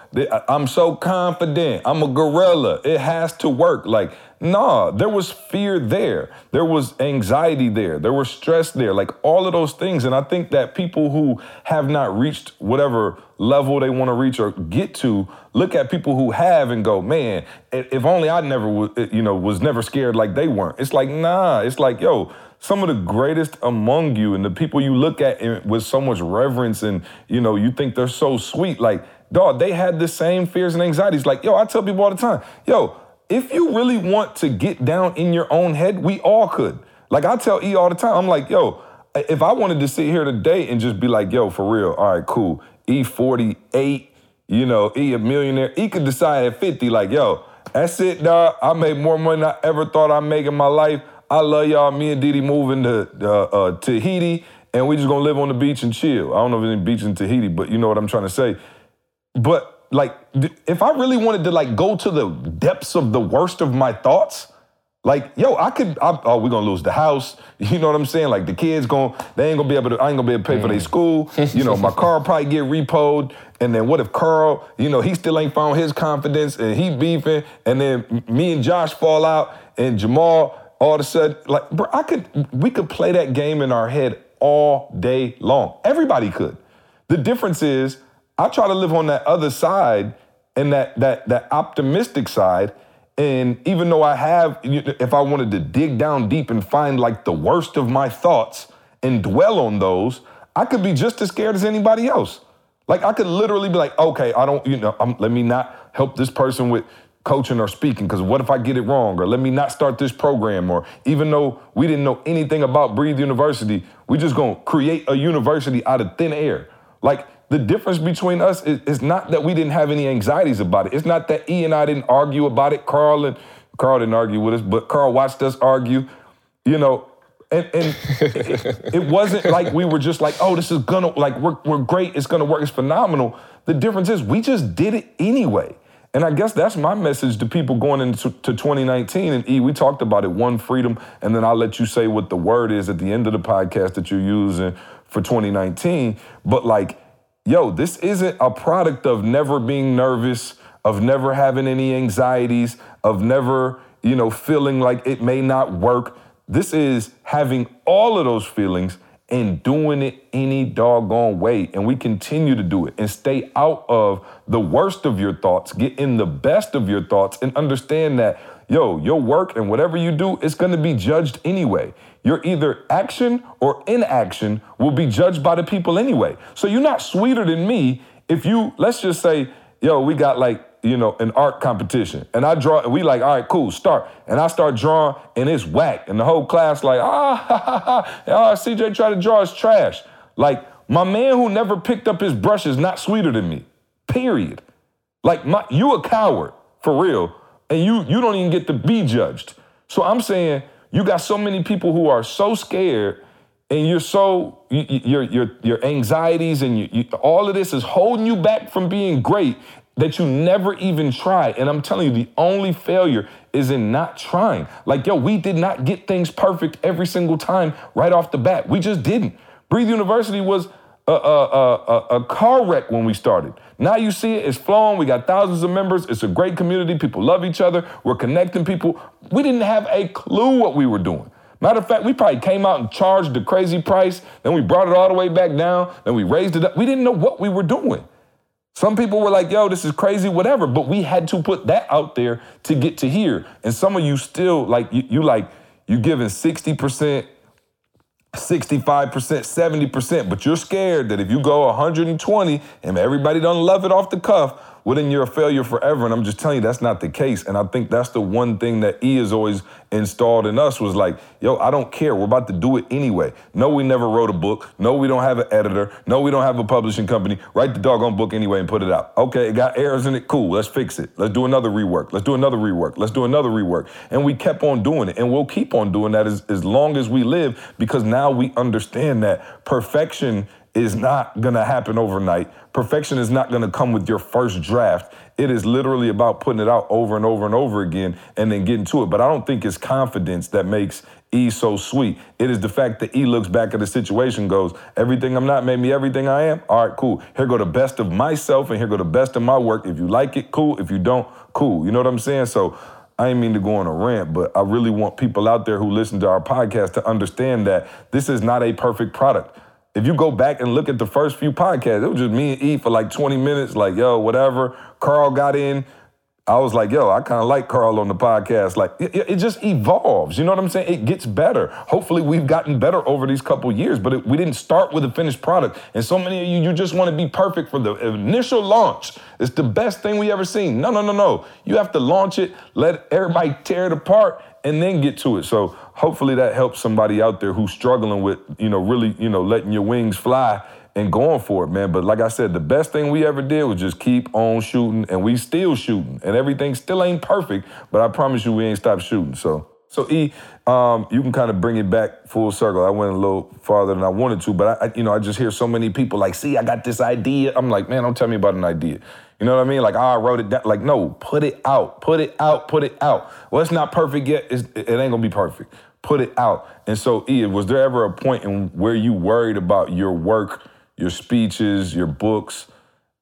I'm so confident, I'm a gorilla, it has to work. Like, nah, there was fear there. There was anxiety there. There was stress there. Like all of those things. And I think that people who have not reached whatever level they want to reach or get to look at people who have and go, man, if only I never, wa- you know, was never scared like they weren't. It's like, nah, it's like, yo, some of the greatest among you and the people you look at with so much reverence and, you know, you think they're so sweet. Like, dog, they had the same fears and anxieties. Like, yo, I tell people all the time, yo, if you really want to get down in your own head, we all could. Like I tell E all the time, I'm like, yo, if I wanted to sit here today and just be like, yo, for real, all right, cool. E 48, you know, E a millionaire, E could decide at 50, like, yo, That's it, dog. I made more money than I ever thought I'd make in my life. I love y'all. Me and Didi moving to uh, uh, Tahiti, and we just gonna live on the beach and chill. I don't know if any beach in Tahiti, but you know what I'm trying to say. But like, if I really wanted to like go to the depths of the worst of my thoughts, like, yo, I could. I, oh, we're gonna lose the house. *laughs* You know what I'm saying? Like, the kids going, they ain't gonna be able to. I ain't gonna be able to pay for their mm. school. You know, my *laughs* car probably get repoed. And then what if Carl? You know, he still ain't found his confidence, and he beefing. And then me and Josh fall out, and Jamal all of a sudden, like, bro, I could. We could play that game in our head all day long. Everybody could. The difference is, I try to live on that other side and that that that optimistic side and even though I have, if I wanted to dig down deep and find like the worst of my thoughts and dwell on those, I could be just as scared as anybody else. Like I could literally be like, okay, I don't, you know, I'm, let me not help this person with coaching or speaking because what if I get it wrong? Or let me not start this program. Or even though we didn't know anything about Breathe University, we just gonna create a university out of thin air. Like the difference between us is, is, not that we didn't have any anxieties about it. It's not that E and I didn't argue about it. Carl and Carl didn't argue with us, but Carl watched us argue. You know, and, and it, it, wasn't like we were just like, oh, this is gonna like we're we're great. It's gonna work. It's phenomenal. The difference is we just did it anyway. And I guess that's my message to people going into to 2019. And E, we talked about it, one freedom, and then I'll let you say what the word is at the end of the podcast that you're using uh, for 2019. But like yo, this isn't a product of never being nervous, of never having any anxieties, of never, you know, feeling like it may not work. This is having all of those feelings and doing it any doggone way. And we continue to do it and stay out of the worst of your thoughts, get in the best of your thoughts, and understand that, yo, your work and whatever you do is gonna be judged anyway your either action or inaction will be judged by the people anyway. So you're not sweeter than me if you, let's just say, yo, we got like, you know, an art competition. And I draw, and we like, all right, cool, start. And I start drawing, and it's whack. And the whole class like, ah, *laughs* ha, ha, ha. Oh, CJ tried to draw is trash. Like, my man who never picked up his brush is not sweeter than me. Period. Like, my, you a coward, for real. And you you don't even get to be judged. So I'm saying, you got so many people who are so scared and you're so your your your anxieties and you, you, all of this is holding you back from being great that you never even try and i'm telling you the only failure is in not trying. Like yo we did not get things perfect every single time right off the bat. We just didn't. Breathe university was a, a, a, a, car wreck when we started. Now you see it, it's flowing. We got thousands of members. It's a great community. People love each other. We're connecting people. We didn't have a clue what we were doing. Matter of fact, we probably came out and charged the crazy price. Then we brought it all the way back down. Then we raised it up. We didn't know what we were doing. Some people were like, yo, this is crazy, whatever. But we had to put that out there to get to here. And some of you still, like, you, you like, you giving 60%, 65%, 70%, but you're scared that if you go 120 and everybody don't love it off the cuff, well, then you're a failure forever. And I'm just telling you, that's not the case. And I think that's the one thing that E has always installed in us was like, yo, I don't care. We're about to do it anyway. No, we never wrote a book. No, we don't have an editor. No, we don't have a publishing company. Write the doggone book anyway and put it out. Okay, it got errors in it. Cool. Let's fix it. Let's do another rework. Let's do another rework. Let's do another rework. And we kept on doing it. And we'll keep on doing that as, as long as we live because now we understand that perfection is not gonna happen overnight. Perfection is not gonna come with your first draft. It is literally about putting it out over and over and over again and then getting to it. But I don't think it's confidence that makes E so sweet. It is the fact that E looks back at the situation, goes, everything I'm not made me everything I am. All right, cool. Here go the best of myself and here go the best of my work. If you like it, cool. If you don't, cool. You know what I'm saying? So I ain't mean to go on a rant, but I really want people out there who listen to our podcast to understand that this is not a perfect product. If you go back and look at the first few podcasts, it was just me and E for like 20 minutes, like, yo, whatever. Carl got in. I was like, yo, I kind of like Carl on the podcast. Like, it, it, just evolves. You know what I'm saying? It gets better. Hopefully, we've gotten better over these couple years, but it, we didn't start with a finished product. And so many of you, you just want to be perfect for the initial launch. It's the best thing we ever seen. No, no, no, no. You have to launch it, let everybody tear it apart, and then get to it. So hopefully that helps somebody out there who's struggling with, you know, really, you know, letting your wings fly and going for it, man. But like I said, the best thing we ever did was just keep on shooting, and we still shooting, and everything still ain't perfect, but I promise you, we ain't stopped shooting. So, so E, um, you can kind of bring it back full circle. I went a little farther than I wanted to, but I, you know, I just hear so many people like, "See, I got this idea." I'm like, man, don't tell me about an idea. You know what I mean? Like, oh, I wrote it down. Like, no, put it out, put it out, put it out. Well, it's not perfect yet. It's, it ain't gonna be perfect. Put it out. And so, E, was there ever a point in where you worried about your work? your speeches, your books,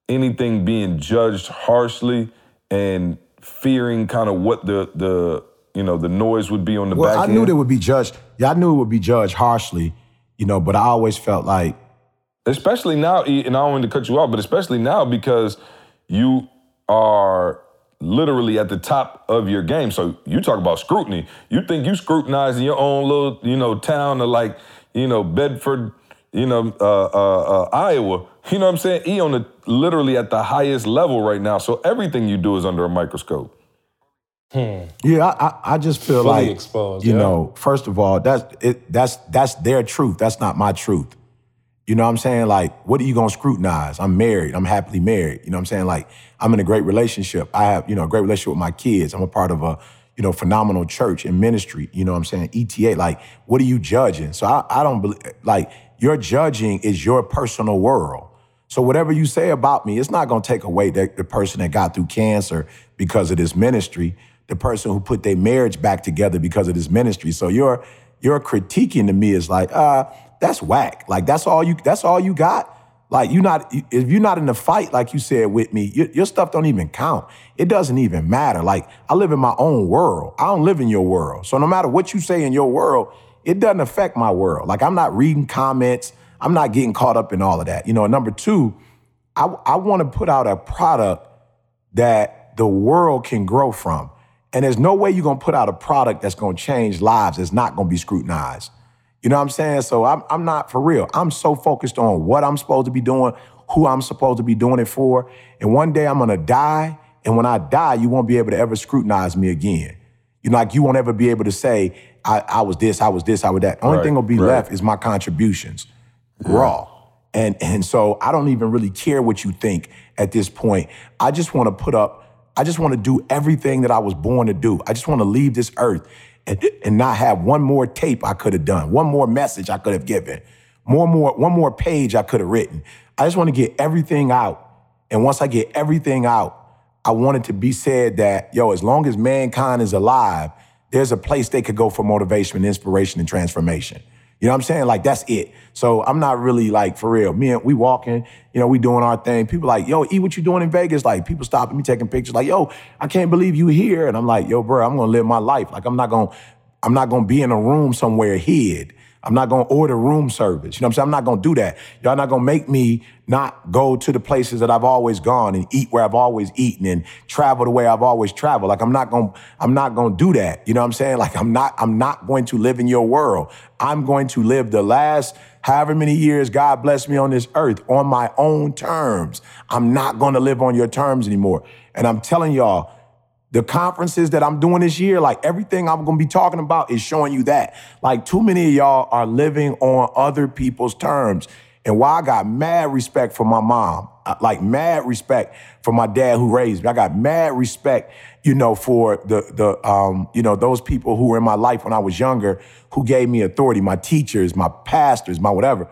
anything being judged harshly and fearing kind of what the the you know the noise would be on the back end? well, back I end? knew they would be judged. Yeah, I knew it would be judged harshly, you know, but I always felt like especially now, and I don't want to cut you off, but especially now because you are literally at the top of your game. So you talk about scrutiny. You think you scrutinizing your own little, you know, town of like, you know, Bedford, you know, uh, uh, uh, Iowa. You know what I'm saying? E on the literally at the highest level right now. So everything you do is under a microscope. Yeah, I, I, I just feel Fully like exposed, You yeah. know, first of all, that's it. That's that's their truth. That's not my truth. You know what I'm saying? Like, what are you gonna scrutinize? I'm married. I'm happily married. You know what I'm saying? Like, I'm in a great relationship. I have, you know, a great relationship with my kids. I'm a part of a, you know, phenomenal church and ministry. You know what I'm saying? ETA. Like, what are you judging? So I, I don't believe like your judging is your personal world. So whatever you say about me, it's not gonna take away the, the person that got through cancer because of this ministry, the person who put their marriage back together because of this ministry. So your your critiquing to me is like, uh, that's whack. Like that's all you that's all you got. Like you not if you're not in the fight, like you said with me, your, your stuff don't even count. It doesn't even matter. Like I live in my own world. I don't live in your world. So no matter what you say in your world, it doesn't affect my world. Like I'm not reading comments. I'm not getting caught up in all of that. You know, number two, I, I want to put out a product that the world can grow from. And there's no way you're gonna put out a product that's gonna change lives. It's not gonna be scrutinized. You know what I'm saying? So I'm, I'm not for real. I'm so focused on what I'm supposed to be doing, who I'm supposed to be doing it for. And one day I'm gonna die. And when I die, you won't be able to ever scrutinize me again. You know, like you won't ever be able to say, I, I was this, I was this, I was that. Only Right, thing will be right. left is my contributions raw. And and so I don't even really care what you think at this point. I just want to put up, I just want to do everything that I was born to do. I just want to leave this earth and, not have one more tape I could have done, one more message I could have given, more more one more page I could have written. I just want to get everything out. And once I get everything out, I want it to be said that, yo, as long as mankind is alive, there's a place they could go for motivation, and inspiration, and transformation. You know what I'm saying? Like that's it. So I'm not really like for real. Me and we walking, you know, we doing our thing. People like, yo, E, what you doing in Vegas? Like people stopping me, taking pictures. Like, yo, I can't believe you here. And I'm like, yo, bro, I'm gonna live my life. Like I'm not gonna, I'm not gonna be in a room somewhere hid. I'm not gonna order room service. You know what I'm saying? I'm not gonna do that. Y'all not gonna make me not go to the places that I've always gone and eat where I've always eaten and travel the way I've always traveled. Like I'm not gonna, I'm not gonna do that. You know what I'm saying? Like I'm not, I'm not going to live in your world. I'm going to live the last however many years God bless me on this earth on my own terms. I'm not gonna live on your terms anymore. And I'm telling y'all, the conferences that I'm doing this year, like everything I'm gonna be talking about is showing you that. Like too many of y'all are living on other people's terms. And while I got mad respect for my mom, uh, like mad respect for my dad who raised me, I got mad respect, you know, for the the um, you know, those people who were in my life when I was younger, who gave me authority, my teachers, my pastors, my whatever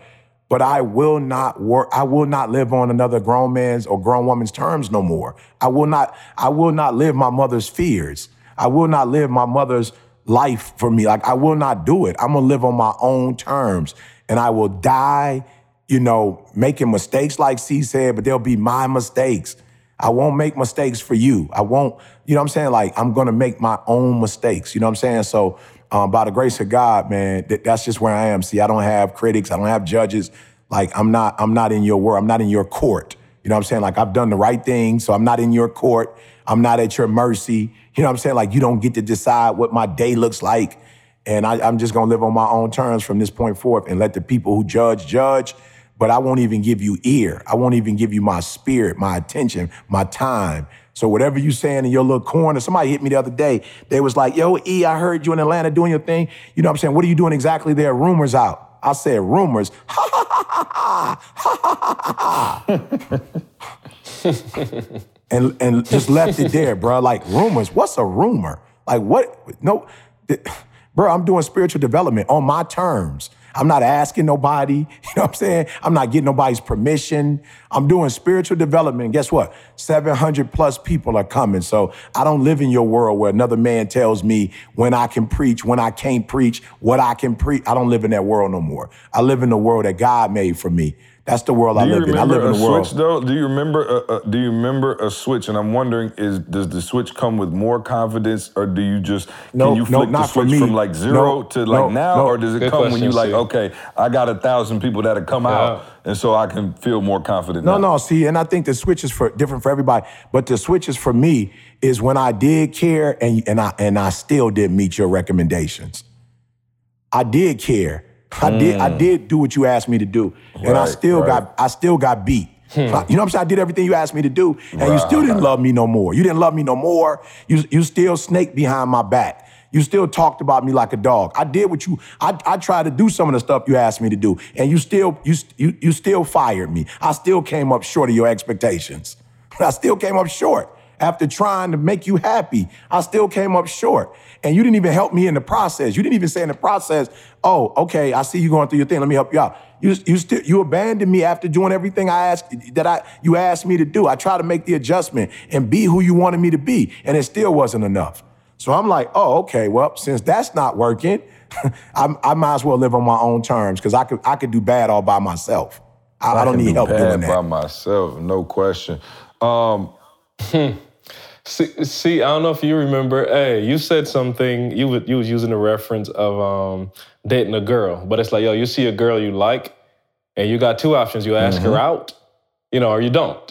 but I will not work. I will not live on another grown man's or grown woman's terms no more. I will not. I will not live my mother's fears. I will not live my mother's life for me. Like I will not do it. I'm gonna live on my own terms, and I will die. You know, making mistakes like C said, but they'll be my mistakes. I won't make mistakes for you. I won't. You know what I'm saying? Like I'm gonna make my own mistakes. You know what I'm saying? So um, by the grace of God, man, th- that's just where I am. See, I don't have critics. I don't have judges. Like I'm not, I'm not in your world. I'm not in your court. You know what I'm saying? Like I've done the right thing, so I'm not in your court. I'm not at your mercy. You know what I'm saying? Like you don't get to decide what my day looks like. And I, I'm just gonna live on my own terms from this point forth and let the people who judge judge. But I won't even give you ear. I won't even give you my spirit, my attention, my time. So whatever you saying in your little corner, somebody hit me the other day. They was like, yo, E, I heard you in Atlanta doing your thing. You know what I'm saying? What are you doing exactly there? Rumors out. I said rumors. *laughs* and and just left it there, bro. Like rumors. What's a rumor? Like what? No, bro. I'm doing spiritual development on my terms. I'm not asking nobody. *laughs* You know what I'm saying? I'm not getting nobody's permission. I'm doing spiritual development. Guess what? 700 plus people are coming. So I don't live in your world where another man tells me when I can preach, when I can't preach, what I can preach. I don't live in that world no more. I live in the world that God made for me. That's the world I live in. I live in a the world. switch though? Do you remember? A, a, do you remember a switch? And I'm wondering, is does the switch come with more confidence, or do you just No, can you no, flick the not for switch from like zero No, to like no, now, no. or does it Good come when you question, like, okay, I got a thousand people that have come out, and so I can feel more confident? No, now. no. See, and I think the switch is for different for everybody. But the switch is for me is when I did care and and I and I still didn't meet your recommendations. I did care. I did I did do what you asked me to do. And I Mm. Still right. got I still got beat. You know what I'm saying? I did everything you asked me to do, and you still didn't love me no more. You didn't love me no more. You you still snake behind my back. You still talked about me like a dog. I did what you. I, I tried to do some of the stuff you asked me to do, and you still you you you still fired me. I still came up short of your expectations. *laughs* I still came up short after trying to make you happy. I still came up short, and you didn't even help me in the process. You didn't even say in the process, "Oh, okay, I see you going through your thing. Let me help you out." You you still you abandoned me after doing everything I asked that I you asked me to do. I tried to make the adjustment and be who you wanted me to be, and it still wasn't enough. So I'm like, oh, okay, well, since that's not working, *laughs* I, I might as well live on my own terms because I could I could do bad all by myself. I, I don't can need do help bad doing by myself, no question. Um, See, see, I don't know if you remember. Hey, you said something. You was you was using the reference of um, dating a girl, but it's like, yo, you see a girl you like, and you got two options. You ask Mm-hmm. her out, you know, or you don't.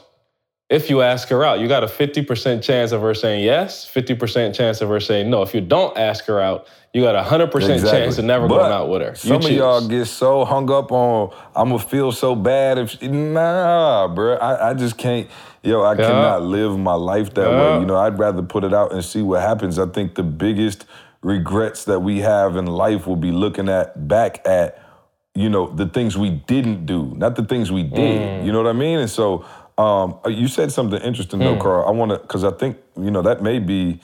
If you ask her out, you got a fifty percent chance of her saying yes, fifty percent chance of her saying no. If you don't ask her out, you got a hundred percent Exactly. chance of never But going out with her. You Some of y'all get so hung up on I'm gonna feel so bad if she, nah, bro. I, I just can't. Yo, I Yeah. cannot live my life that way. You know, I'd rather put it out and see what happens. I think the biggest regrets that we have in life will be looking at back at you know the things we didn't do, not the things we did. Mm. You know what I mean? And so um, you said something interesting Mm. though, Carl. I want to because I think you know that may be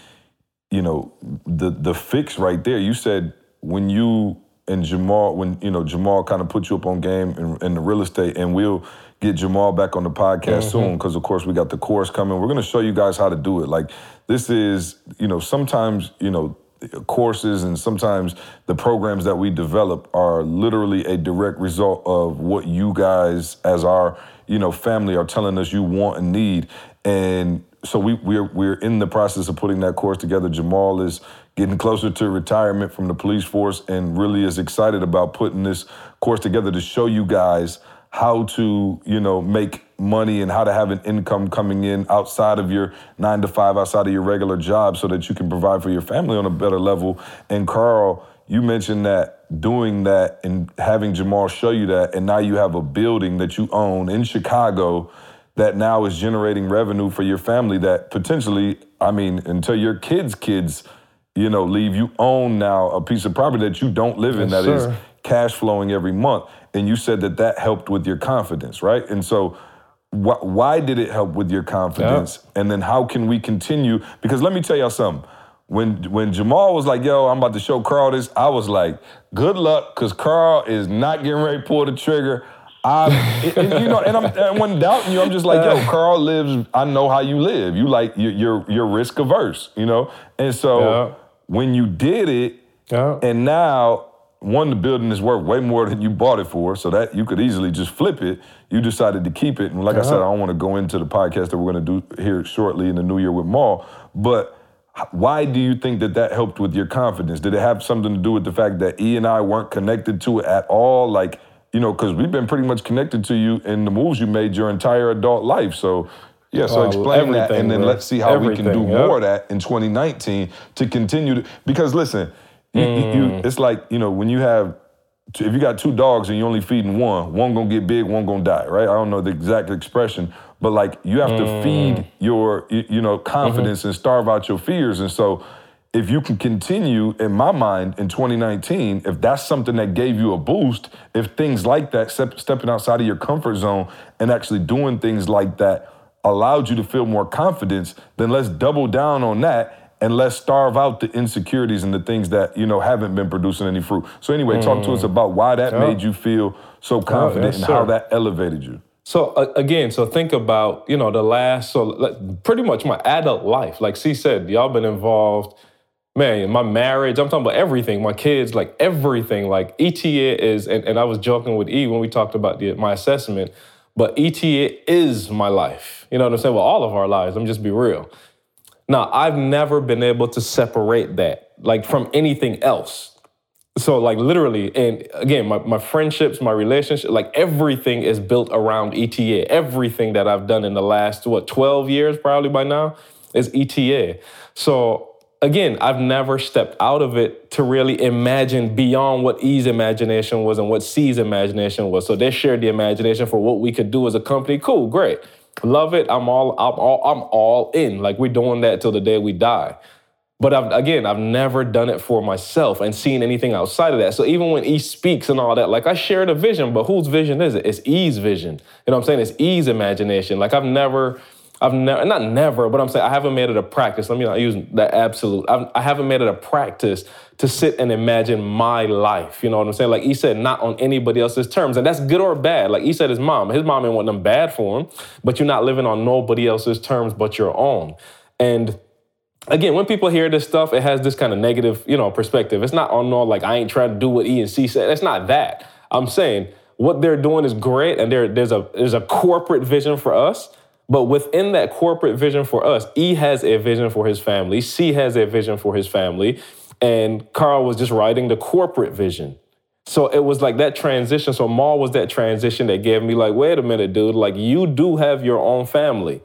you know the the fix right there. You said when you and Jamal, when you know Jamal kind of put you up on game in, in the real estate, and we'll get Jamal back on the podcast soon because of course we got the course coming. We're gonna show you guys how to do it. Like this is you know sometimes you know courses and sometimes the programs that we develop are literally a direct result of what you guys as our you know family are telling us you want and need. And so we we're we're in the process of putting that course together. Jamal is getting closer to retirement from the police force and really is excited about putting this course together to show you guys how to you know make money and how to have an income coming in outside of your nine to five outside of your regular job so that you can provide for your family on a better level. And carl you mentioned that doing that and having jamal show you that and now you have a building that you own in chicago that now is generating revenue for your family that potentially i mean until your kids kids you know leave you own now a piece of property that you don't live in Yes, that is sir. cash flowing every month. And you said that that helped with your confidence, right? And so, wh- why did it help with your confidence? And then how can we continue? Because let me tell y'all something. When when Jamal was like, "Yo, I'm about to show Carl this," I was like, "Good luck," because Carl is not getting ready to pull the trigger. I, it- it- you know, and I'm and when doubting you, I'm just like, "Yo, uh. Carl lives. I know how you live. You like you- you're you're risk averse, you know." And so Yeah. when you did it, Yeah. and now, one, the building is worth way more than you bought it for, so that you could easily just flip it. You decided to keep it. And like I said, I don't want to go into the podcast that we're going to do here shortly in the new year with Mal. But why do you think that that helped with your confidence? Did it have something to do with the fact that E and I weren't connected to it at all? Like, you know, because we've been pretty much connected to you in the moves you made your entire adult life. So, yeah, so Oh, explain that, and then let's see how we can do yep. more of that in 2019 to continue to. Because listen, you, you- you, Mm. it's like you know when you have if you got two dogs and you're only feeding one, one gonna get big, one gonna die, right? I don't know the exact expression, but like you have to Mm. feed your you, know confidence Mm-hmm. and starve out your fears, and so if you can continue, in my mind, in 2019, if that's something that gave you a boost, if things like that, step, stepping outside of your comfort zone and actually doing things like that allowed you to feel more confidence, then let's double down on that and let's starve out the insecurities and the things that you know haven't been producing any fruit. So anyway, mm. talk to us mm. about why that yeah. made you feel so confident yes, and how that elevated you. So uh, again, so think about you know the last so like, pretty much my adult life. Like she said, y'all been involved. Man, my marriage, I'm talking about everything, my kids, like everything. Like ETA is, and, and I was joking with E when we talked about the, my assessment, but ETA is my life. You know what I'm saying? Well, all of our lives, me just be real. Now, I've never been able to separate that, like from anything else. So, like, literally, and again, my, my friendships, my relationship, like everything is built around ETA. Everything that I've done in the last, what, 12 years probably by now is ETA. So, again, I've never stepped out of it to really imagine beyond what E's imagination was and what C's imagination was. So they shared the imagination for what we could do as a company. Cool, great. Love it. I'm all I'm all I'm all in. Like we're doing that till the day we die. But I've, again, I've never done it for myself and seen anything outside of that. So even when E speaks and all that, like I share the vision, but whose vision is it? It's E's vision. You know what I'm saying? It's E's imagination. Like I've never I've never, not never, but I'm saying I haven't made it a practice. Let me not use the absolute. I've, I have not made it a practice to sit and imagine my life. You know what I'm saying? Like E said, not on anybody else's terms. And that's good or bad. Like E said, his mom, his mom didn't want them bad for him, but you're not living on nobody else's terms but your own. And again, when people hear this stuff, it has this kind of negative, you know, perspective. It's not on no, like I ain't trying to do what E and C said. It's not that. I'm saying what they're doing is great, and there, there's a there's a corporate vision for us. But within that corporate vision for us, E has a vision for his family, C has a vision for his family, and Carl was just writing the corporate vision. So it was like that transition. So Mal was that transition that gave me like, wait a minute, dude, like you do have your own family.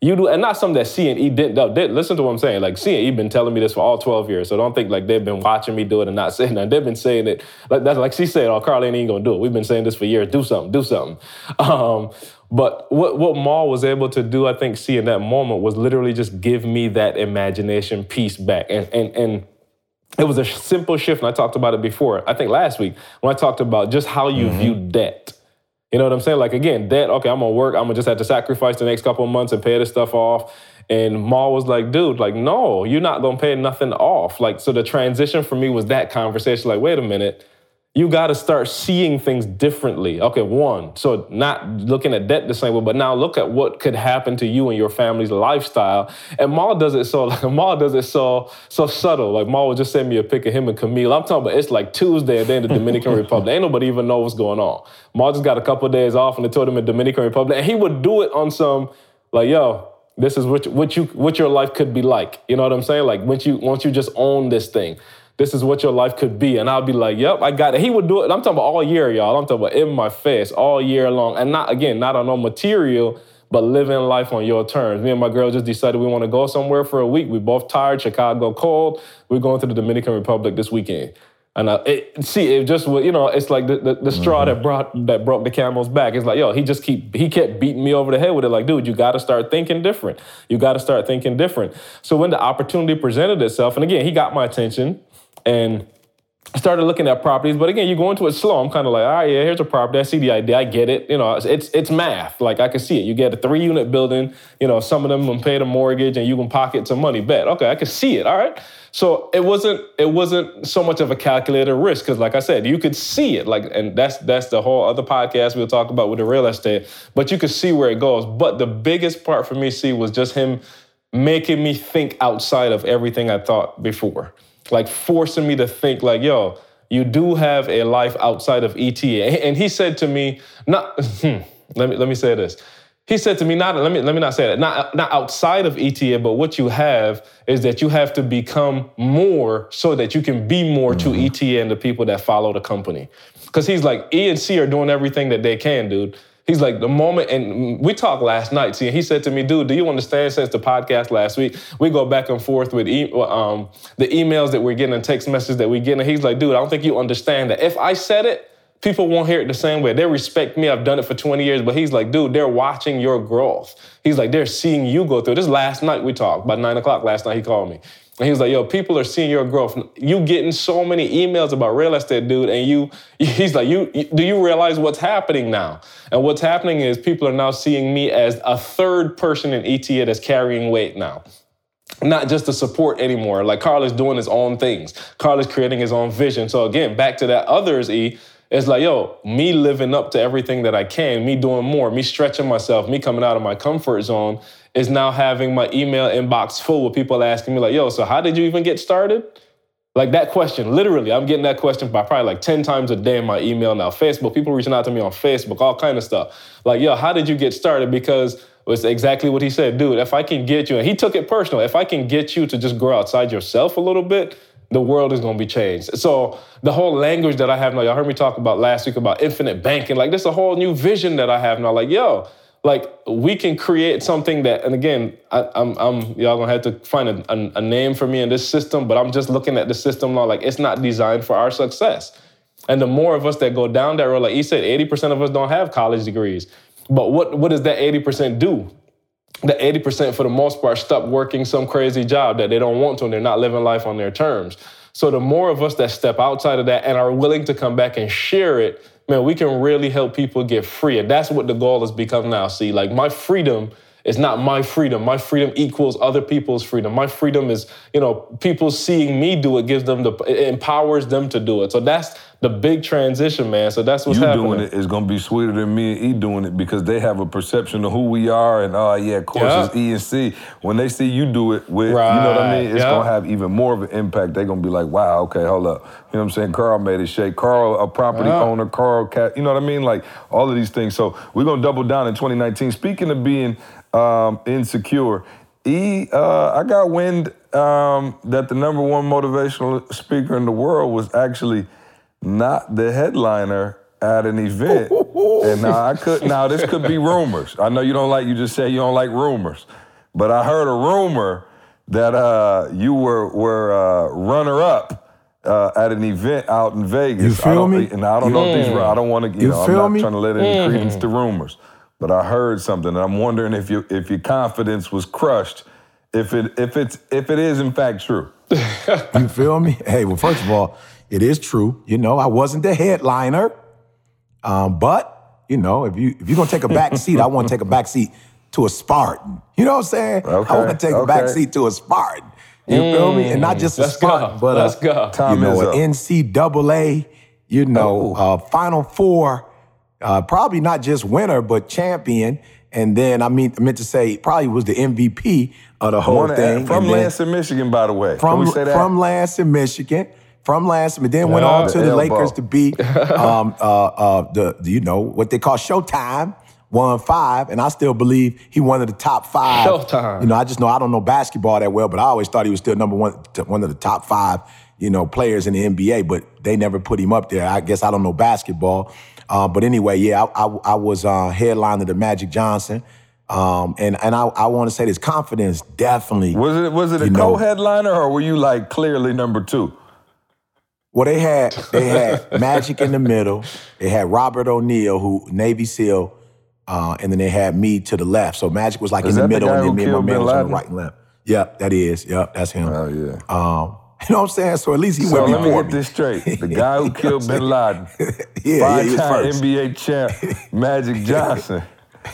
You do, and not something that C and E didn't, did, listen to what I'm saying. Like C and E been telling me this for all 12 years. So don't think like they've been watching me do it and not *laughs* saying that. They've been saying it. Like that's like she said, oh, Carly ain't gonna do it. We've been saying this for years. Do something, do something. *laughs* Um, but what, what Mal was able to do, I think, see in that moment was literally just give me that imagination piece back. And, and, and it was a simple shift. And I talked about it before, I think last week, when I talked about just how you mm-hmm. view debt. You know what I'm saying? Like again, debt, okay, I'm gonna work, I'm gonna just have to sacrifice the next couple of months and pay this stuff off. And Mal was like, dude, like, no, you're not gonna pay nothing off. Like, so the transition for me was that conversation, like, wait a minute, you got to start seeing things differently. Okay, one, so not looking at debt the same way, but now look at what could happen to you and your family's lifestyle. And Mal does it so *laughs* like Mal does it so so subtle. Like Mal would just send me a pic of him and Camille. I'm talking about it's like Tuesday and then the Dominican *laughs* Republic. Ain't nobody even know what's going on. Mal just got a couple of days off and they told him in Dominican Republic, and he would do it on some like, yo, this is what what you what your life could be like. You know what I'm saying? Like once you once you just own this thing this is what your life could be. And I'll be like, yep, I got it. He would do it. I'm talking about all year, y'all. I'm talking about in my face all year long. And not, again, not on no material, but living life on your terms. Me and my girl just decided we want to go somewhere for a week. We both tired, Chicago cold. We're going to the Dominican Republic this weekend. And uh, it, see, it just was, you know, it's like the, the, the straw mm-hmm. that brought that broke the camel's back. It's like, yo, he just keep he kept beating me over the head with it. Like, dude, you got to start thinking different. You got to start thinking different. So when the opportunity presented itself, and again, he got my attention and started looking at properties, but again, you go into it slow. I'm kind of like, all right, yeah, here's a property. I see the idea. I get it. You know, it's it's math. Like I can see it. You get a three unit building. You know, some of them can pay the mortgage, and you can pocket some money. Bet. Okay, I can see it. All right. So it wasn't it wasn't so much of a calculated risk because, like I said, you could see it. Like, and that's that's the whole other podcast we'll talk about with the real estate. But you could see where it goes. But the biggest part for me, see, was just him making me think outside of everything I thought before like forcing me to think like, yo, you do have a life outside of ETA. And he said to me, not *laughs* hmm, let me let me say this. He said to me, not let me let me not say that, not not outside of ETA, but what you have is that you have to become more so that you can be more mm-hmm. to ETA and the people that follow the company. Because he's like, E and C are doing everything that they can, dude. He's like, the moment, and we talked last night. See, he said to me, dude, do you understand since the podcast last week, we go back and forth with e- um, the emails that we're getting and text messages that we're getting. And he's like, dude, I don't think you understand that if I said it, people won't hear it the same way. They respect me. I've done it for 20 years, but he's like, dude, they're watching your growth. He's like, they're seeing you go through. This last night we talked, about nine o'clock last night, he called me. And he was like, yo, people are seeing your growth. You getting so many emails about real estate, dude. And you, *laughs* he's like, you, do you realize what's happening now? And what's happening is people are now seeing me as a third person in ETA that's carrying weight now not just the support anymore. Like Carl is doing his own things. Carl is creating his own vision. So again, back to that others, E, it's like, yo, me living up to everything that I can, me doing more, me stretching myself, me coming out of my comfort zone is now having my email inbox full with people asking me, like, yo, so how did you even get started? Like that question, literally, I'm getting that question by probably like 10 times a day in my email now. Facebook, people reaching out to me on Facebook, all kind of stuff. Like, yo, how did you get started? Because it's exactly what he said, dude. If I can get you, and he took it personal, if I can get you to just grow outside yourself a little bit, the world is going to be changed. So the whole language that I have now, y'all heard me talk about last week about infinite banking. Like this is a whole new vision that I have now. Like yo, like we can create something that, and again, I, am I'm, I'm y'all gonna have to find a, a, a name for me in this system. But I'm just looking at the system now. Like it's not designed for our success. And the more of us that go down that road, like he said, 80% of us don't have college degrees. But what, what does that 80% do? The 80% for the most part stop working some crazy job that they don't want to and they're not living life on their terms. So the more of us that step outside of that and are willing to come back and share it, man, we can really help people get free. And that's what the goal has become now. See, like my freedom is not my freedom. My freedom equals other people's freedom. My freedom is, you know, people seeing me do it gives them the it empowers them to do it. So that's the big transition, man. So that's what's you happening. doing it is gonna be sweeter than me and E doing it because they have a perception of who we are and oh yeah, of course yeah. it's E and C. When they see you do it with, right. you know what I mean, it's yeah. gonna have even more of an impact. They're gonna be like, wow, okay, hold up. You know what I'm saying? Carl made it shake. Carl, a property yeah. owner. Carl, cat. You know what I mean? Like all of these things. So we're gonna double down in 2019. Speaking of being um, insecure. E, uh, I got wind um, that the number one motivational speaker in the world was actually not the headliner at an event. *laughs* and now I could now this could be rumors. I know you don't like you just say you don't like rumors, but I heard a rumor that uh, you were were uh, runner up. Uh, at an event out in Vegas, you feel I don't, me? And I don't know if these. I don't want to. You, you know, I'm not me? trying to let any mm. credence to rumors but I heard something, and I'm wondering if your if your confidence was crushed, if it if it's if it is in fact true. you feel me? Hey, well, first of all, it is true. You know, I wasn't the headliner, um, but you know, if you if you're gonna take a back seat, I want to take a back seat to a Spartan. You know what I'm saying? Okay, I want to take okay. a back seat to a Spartan. You mm, feel me? And not just a Spartan, go. but let's a, go. Time you know, an NCAA, you know, uh, Final Four uh, probably not just winner, but champion. And then I mean, I meant to say probably was the MVP of the whole thing. From Lansing, Michigan, by the way. From, Can we say that? From Lansing, Michigan. From Lansing, but then yeah, went on to the, the Lakers to beat *laughs* um, uh, uh, the, the, you know what they call Showtime. Won five, and I still believe he one of the top five. Showtime. You know, I just know I don't know basketball that well, but I always thought he was still number one, one of the top five, you know, players in the NBA. But they never put him up there. I guess I don't know basketball. Uh, but anyway, yeah, I, I, I was uh, headliner to Magic Johnson. Um, and and I, I want to say this confidence definitely. Was it was it a co-headliner or were you like clearly number two? Well, they had they had *laughs* Magic in the middle. They had Robert O'Neill, who Navy SEAL, uh, and then they had me to the left. So Magic was like is in the middle, the and then me and my man was on the right and left. Yep, that is. Yep, that's him. Oh yeah. Um, *laughs* You know what I'm saying? So at least he so went let me before get this straight. *laughs* The guy who killed Bin Laden, yeah, five-time yeah, NBA champ, Magic Johnson.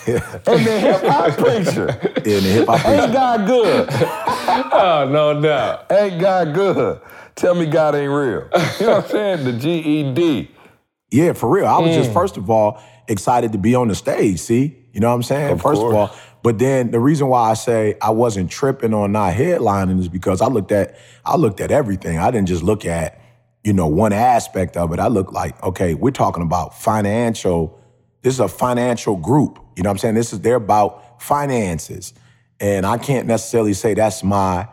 and the hip hop preacher. Yeah, the hip hop Ain't God good? oh, no doubt. Ain't God good? Tell me God ain't real. *laughs* You know what I'm saying? The GED. Yeah, for real. I was mm. just first of all excited to be on the stage. See, you know what I'm saying? Of first course. of all, but then the reason why I say I wasn't tripping on not headlining is because I looked at I looked at everything. I didn't just look at, you know, one aspect of it. I looked like, okay, we're talking about financial. This is a financial group. You know what I'm saying? This is they're about finances. And I can't necessarily say that's my,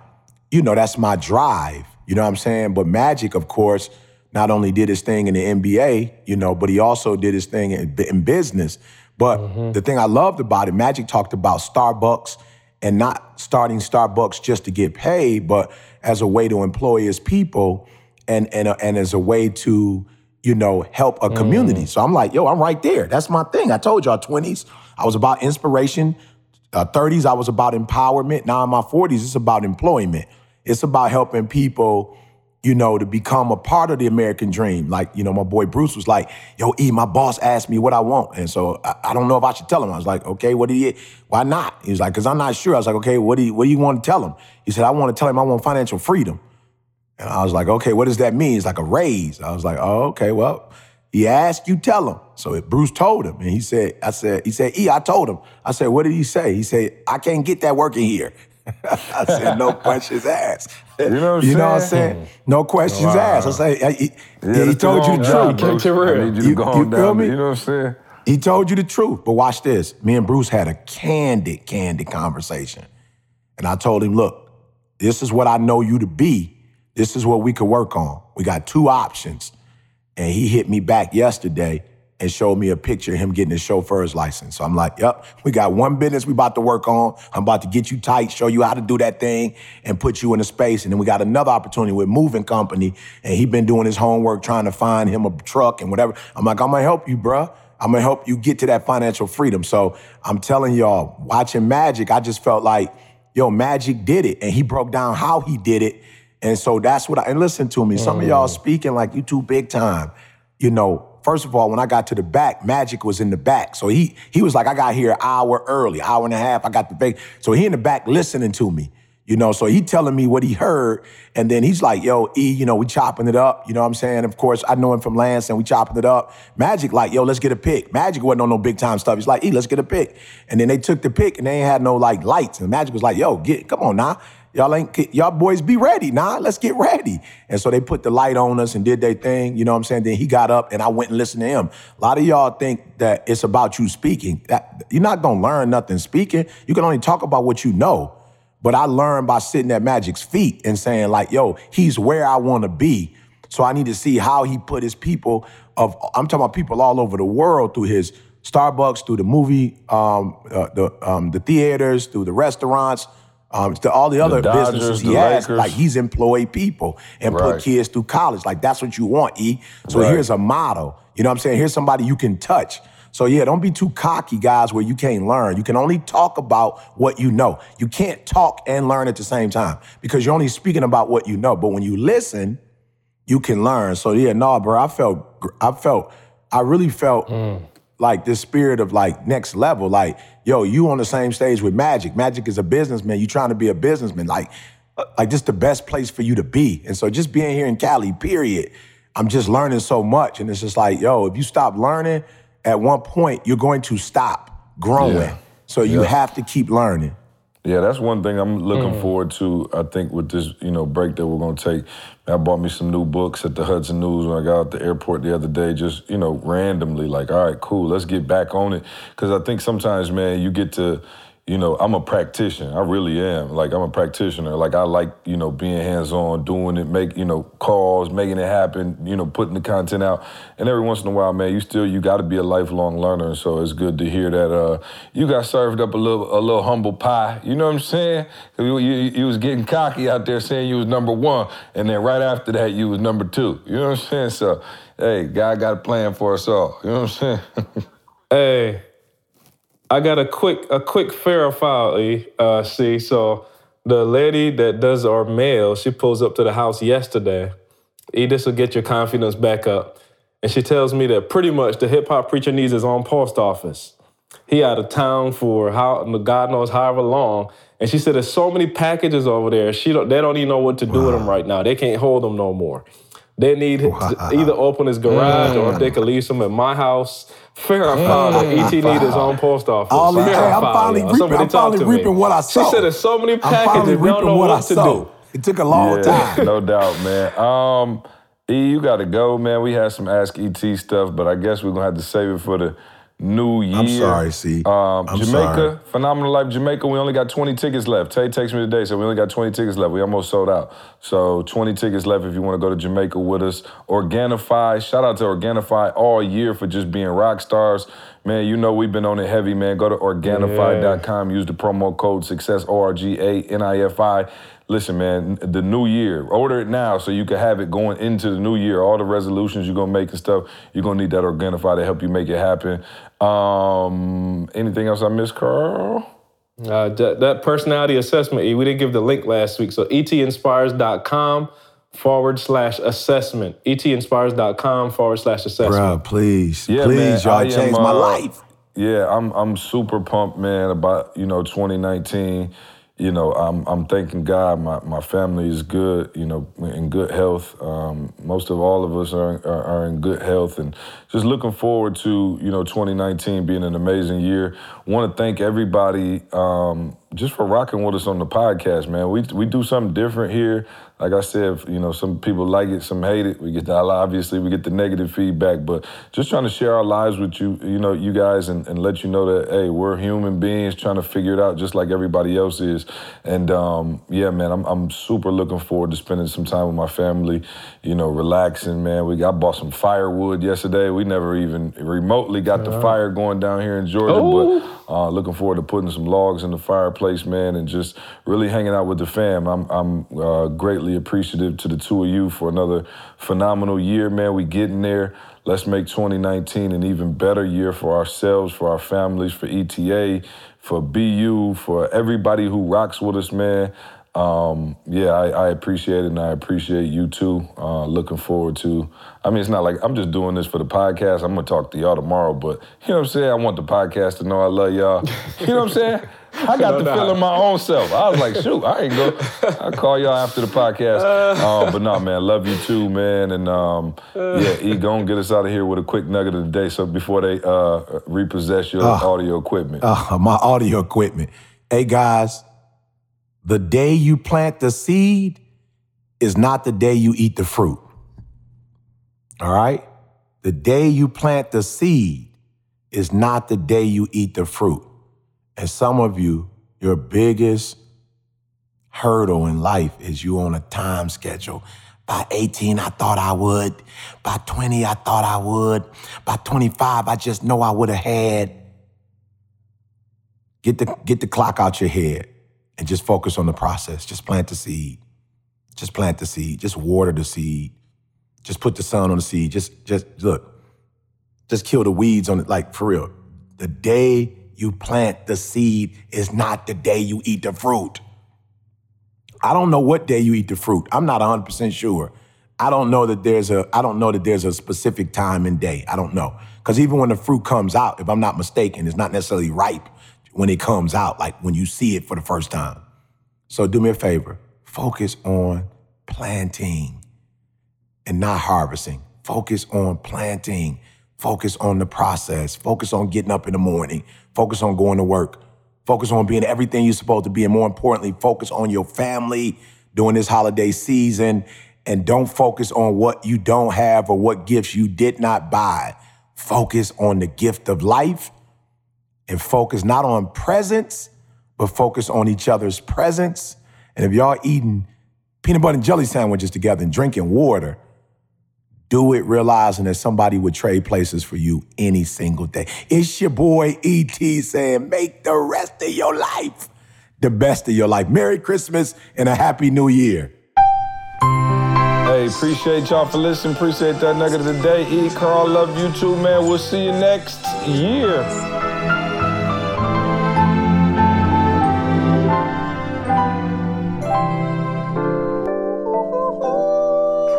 you know, that's my drive. You know what I'm saying? But Magic, of course, not only did his thing in the NBA, you know, but he also did his thing in, in business. But mm-hmm. the thing I loved about it, Magic talked about Starbucks and not starting Starbucks just to get paid, but as a way to employ his people and and and as a way to you know, help a community. So I'm like, yo, I'm right there. That's my thing. I told y'all, 20s, I was about inspiration. Uh, 30s, I was about empowerment. Now in my 40s, it's about employment. It's about helping people, you know, to become a part of the American dream. Like, you know, my boy Bruce was like, yo, E, my boss asked me what I want. And so I, I don't know if I should tell him. I was like, okay, what do you, why not? He was like, because I'm not sure. I was like, okay, what do you, what do you want to tell him? He said, I want to tell him I want financial freedom. And I was like, okay, what does that mean? It's like a raise. I was like, oh, okay, well, he asked, you tell him. So Bruce told him, and he said, I said, he said, E, I told him. I said, what did he say? He said, I can't get that working here. *laughs* I said, no questions asked. You know what I'm You know what I'm saying? saying? No questions Wow. asked. I say, he, he- Yeah, he told you on the down, truth. Kept it bro. real. I need you, You- to go you feel down. me? You know what I'm saying? He told you the truth. But watch this. Me and Bruce had a candid, candid conversation. And I told him, look, this is what I know you to be. This is what we could work on. We got two options. And he hit me back yesterday and showed me a picture of him getting his chauffeur's license. So I'm like, yep, we got one business we about to work on. I'm about to get you tight, show you how to do that thing, and put you in a space. And then we got another opportunity with moving company. And he been doing his homework, trying to find him a truck and whatever. I'm like, I'm gonna help you, bruh. I'm gonna help you get to that financial freedom. So I'm telling y'all, watching Magic, I just felt like, yo, Magic did it. And he broke down how he did it. And so that's what I, and listen to me, some of y'all mm. speaking like you too big time. You know, first of all, when I got to the back, Magic was in the back. So he he was like, I got here an hour early, hour and a half. I got the big. So he in the back listening to me. You know, so he telling me what he heard, and then he's like, "Yo, E, you know, we chopping it up." You know what I'm saying? Of course, I know him from Lance, and we chopping it up. Magic, like, "Yo, let's get a pick." Magic wasn't on no big time stuff. He's like, "E, let's get a pick." And then they took the pick, and they ain't had no like lights. And Magic was like, "Yo, get, come on now." Y'all ain't y'all boys be ready, nah. Let's get ready. And so they put the light on us and did their thing. You know what I'm saying? Then he got up and I went and listened to him. A lot of y'all think that it's about you speaking. That you're not gonna learn nothing speaking. You can only talk about what you know. But I learned by sitting at Magic's feet and saying, like, yo, he's where I want to be. So I need to see how he put his people of I'm talking about people all over the world through his Starbucks, through the movie, um, uh, the um, the theaters, through the restaurants, um, to all the other Dodgers, businesses he has. Lakers. Like he's employed people and put kids through college. Like that's what you want, E. So Right. here's a model. You know what I'm saying? Here's somebody you can touch. So yeah, don't be too cocky, guys, where you can't learn. You can only talk about what you know. You can't talk and learn at the same time because you're only speaking about what you know. But when you listen, you can learn. So yeah, no, bro, I felt, I felt, I really felt like this spirit of like next level. Like, yo, you on the same stage with Magic. Magic is a businessman. You trying to be a businessman. Like, uh, like this the best place for you to be. And so just being here in Cali, period, I'm just learning so much. And it's just like, yo, if you stop learning, at one point you're going to stop growing. Yeah. So you have to keep learning. Yeah, that's one thing I'm looking Mm. forward to. I think with this, you know, break that we're gonna take. I bought me some new books at the Hudson News when I got out the airport the other day. Just you know, randomly, like, all right, cool, let's get back on it. Because I think sometimes, man, you get to, you know, I'm a practitioner. I really am. Like I'm a practitioner. Like I like, you know, being hands on, doing it, make, you know, calls, making it happen. You know, putting the content out. And every once in a while, man, you still you got to be a lifelong learner. So it's good to hear that uh, you got served up a little a little humble pie. You know what I'm saying? You, you, you was getting cocky out there saying you was number one, and then right after that you was number two. You know what I'm saying? So hey, God got a plan for us all. You know what I'm saying? *laughs* Hey, I got a quick a quick verify. Uh, see, so the lady that does our mail, she pulls up to the house yesterday. E, this will get your confidence back up, and she tells me that pretty much the hip hop preacher needs his own post office. He out of town for how God knows however long, and she said there's so many packages over there. She don't they don't even know what to do with them right now. They can't hold them no more. They need to either open his garage or if they could leave some at my house. Verify that ET need his own post office. All these- hey, I'm Verify, finally y'all. reaping- I'm talk finally to me. reaping what I She sowed. said there's so many I'm packages, finally don't reaping know what, what, I to sowed. do. It took a long yeah, time. no doubt, man. Um, E, you got to go, man. We had some Ask ET stuff, but I guess we're gonna have to save it for the new year. I'm sorry, C. Um, I'm Jamaica, sorry. Phenomenal Life Jamaica. We only got 20 tickets left. Tay texted me today, so we only got 20 tickets left. We almost sold out. So 20 tickets left if you want to go to Jamaica with us. Organifi, shout out to Organifi all year for just being rock stars. Man, you know we've been on it heavy, man. Go to Organifi.com, use the promo code success O R G A N I F I. listen, man, the new year, order it now so you can have it going into the new year. All the resolutions you're gonna make and stuff, you're gonna need that Organifi to help you make it happen. Um, anything else I missed, Karl? Uh, that, that personality assessment, we didn't give the link last week. So etinspires.com forward slash assessment. etinspires.com forward slash assessment. Bruh, please, Yeah, please, man, y'all I am, changed my uh, life. Yeah, I'm I'm super pumped, man, about you know 2019. You know, I'm I'm thanking God. My my family is good. You know, in good health. Um, most of all of us are, are are in good health, and just looking forward to you know 2019 being an amazing year. Want to thank everybody um, just for rocking with us on the podcast, man. We we do something different here. Like I said, you know, some people like it, some hate it. We get the obviously we get the negative feedback, but just trying to share our lives with you, you know, you guys, and, and let you know that hey, we're human beings trying to figure it out just like everybody else is. And um, yeah, man, I'm I'm super looking forward to spending some time with my family. You know, relaxing, man. We got I bought some firewood yesterday. We never even remotely got the fire going down here in Georgia, but uh, looking forward to putting some logs in the fireplace, man, and just really hanging out with the fam. I'm I'm uh, greatly appreciative to the two of you for another phenomenal year, man. We getting there. Let's make 2019 an even better year for ourselves, for our families, for ETA, for BU, for everybody who rocks with us, man. Um, yeah, I, I appreciate it, and I appreciate you too. Uh, looking forward to. I mean, it's not like I'm just doing this for the podcast. I'm gonna talk to y'all tomorrow, but you know what I'm saying. I want the podcast to know I love y'all. You know what I'm saying? *laughs* I got No the feeling my own self. I was like, shoot, I ain't go. I call y'all after the podcast. Um, but no, man, love you too, man. And um, yeah, E, go and get us out of here with a quick nugget of the day. So before they uh, repossess your audio equipment. uh, my audio equipment. Hey guys, the day you plant the seed is not the day you eat the fruit. All right? The day you plant the seed is not the day you eat the fruit. And some of you, your biggest hurdle in life is you on a time schedule. By 18, I thought I would. By 20, I thought I would. By 25, I just know I would have had. Get the get the clock out your head and just focus on the process. Just plant the seed. Just plant the seed. Just water the seed. Just put the sun on the seed. Just just look. Just kill the weeds on it. Like for real. The day you plant the seed is not the day you eat the fruit. I don't know what day you eat the fruit. I'm not 100% sure. I don't know that there's a I don't know that there's a specific time and day. I don't know. Cuz even when the fruit comes out, if I'm not mistaken, it's not necessarily ripe when it comes out like when you see it for the first time. So do me a favor. Focus on planting and not harvesting. Focus on planting. Focus on the process. Focus on getting up in the morning. Focus on going to work. Focus on being everything you're supposed to be. And more importantly, focus on your family during this holiday season. And don't focus on what you don't have or what gifts you did not buy. Focus on the gift of life and focus not on presents, but focus on each other's presence. And if y'all eating peanut butter and jelly sandwiches together and drinking water, do it realizing that somebody would trade places for you any single day. It's your boy ET saying, make the rest of your life the best of your life. Merry Christmas and a Happy New Year. Hey, appreciate y'all for listening. Appreciate that nugget of the day. E. Karl, love you too, man. We'll see you next year.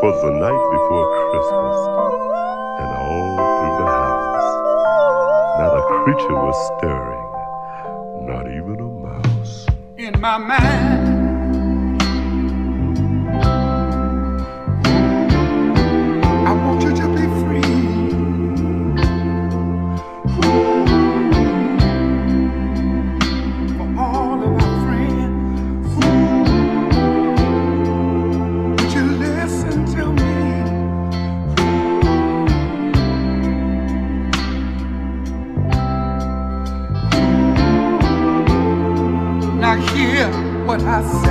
Twas the night before Christmas, and all through the house, not a creature was stirring, not even a mouse. in my mind. I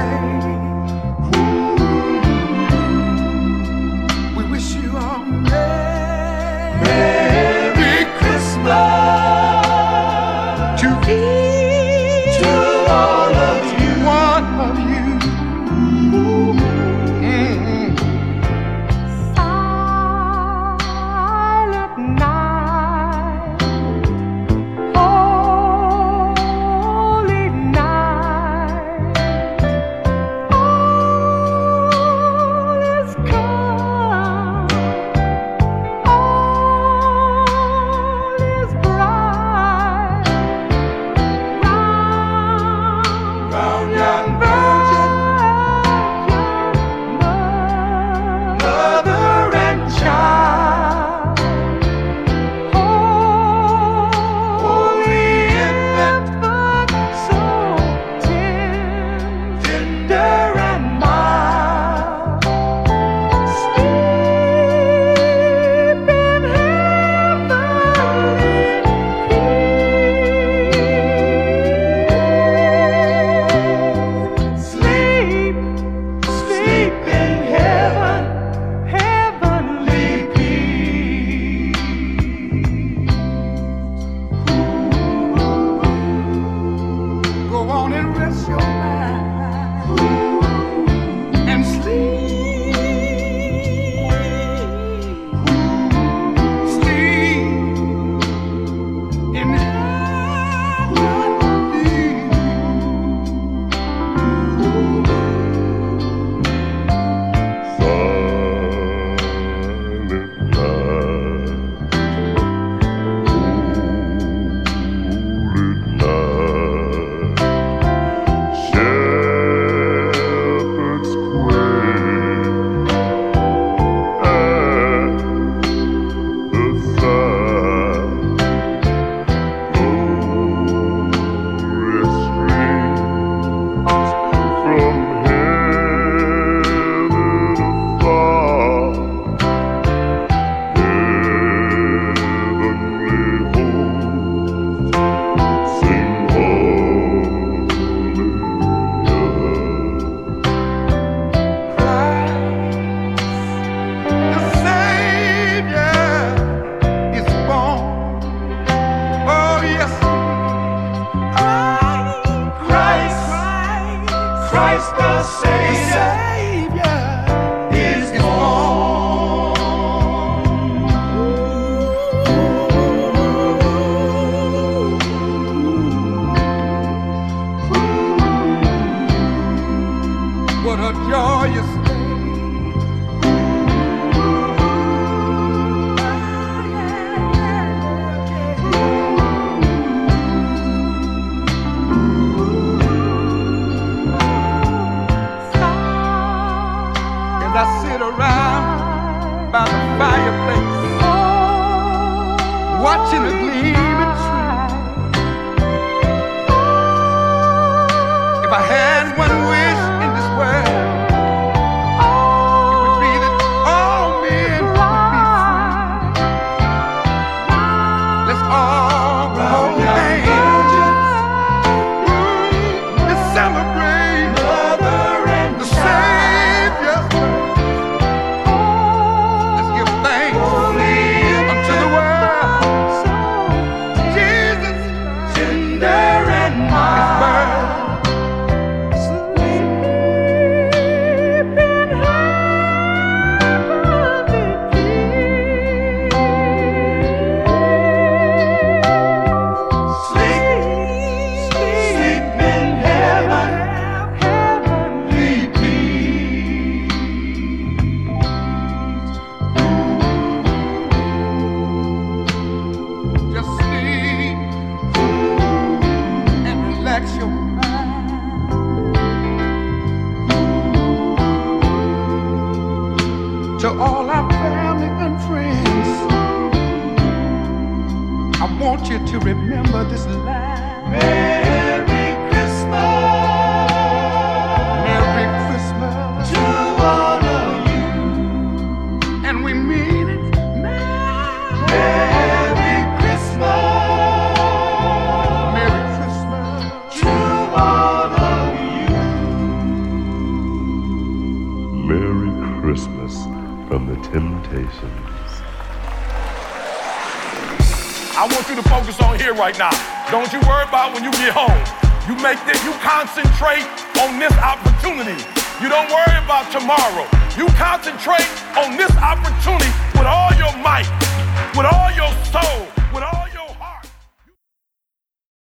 right now.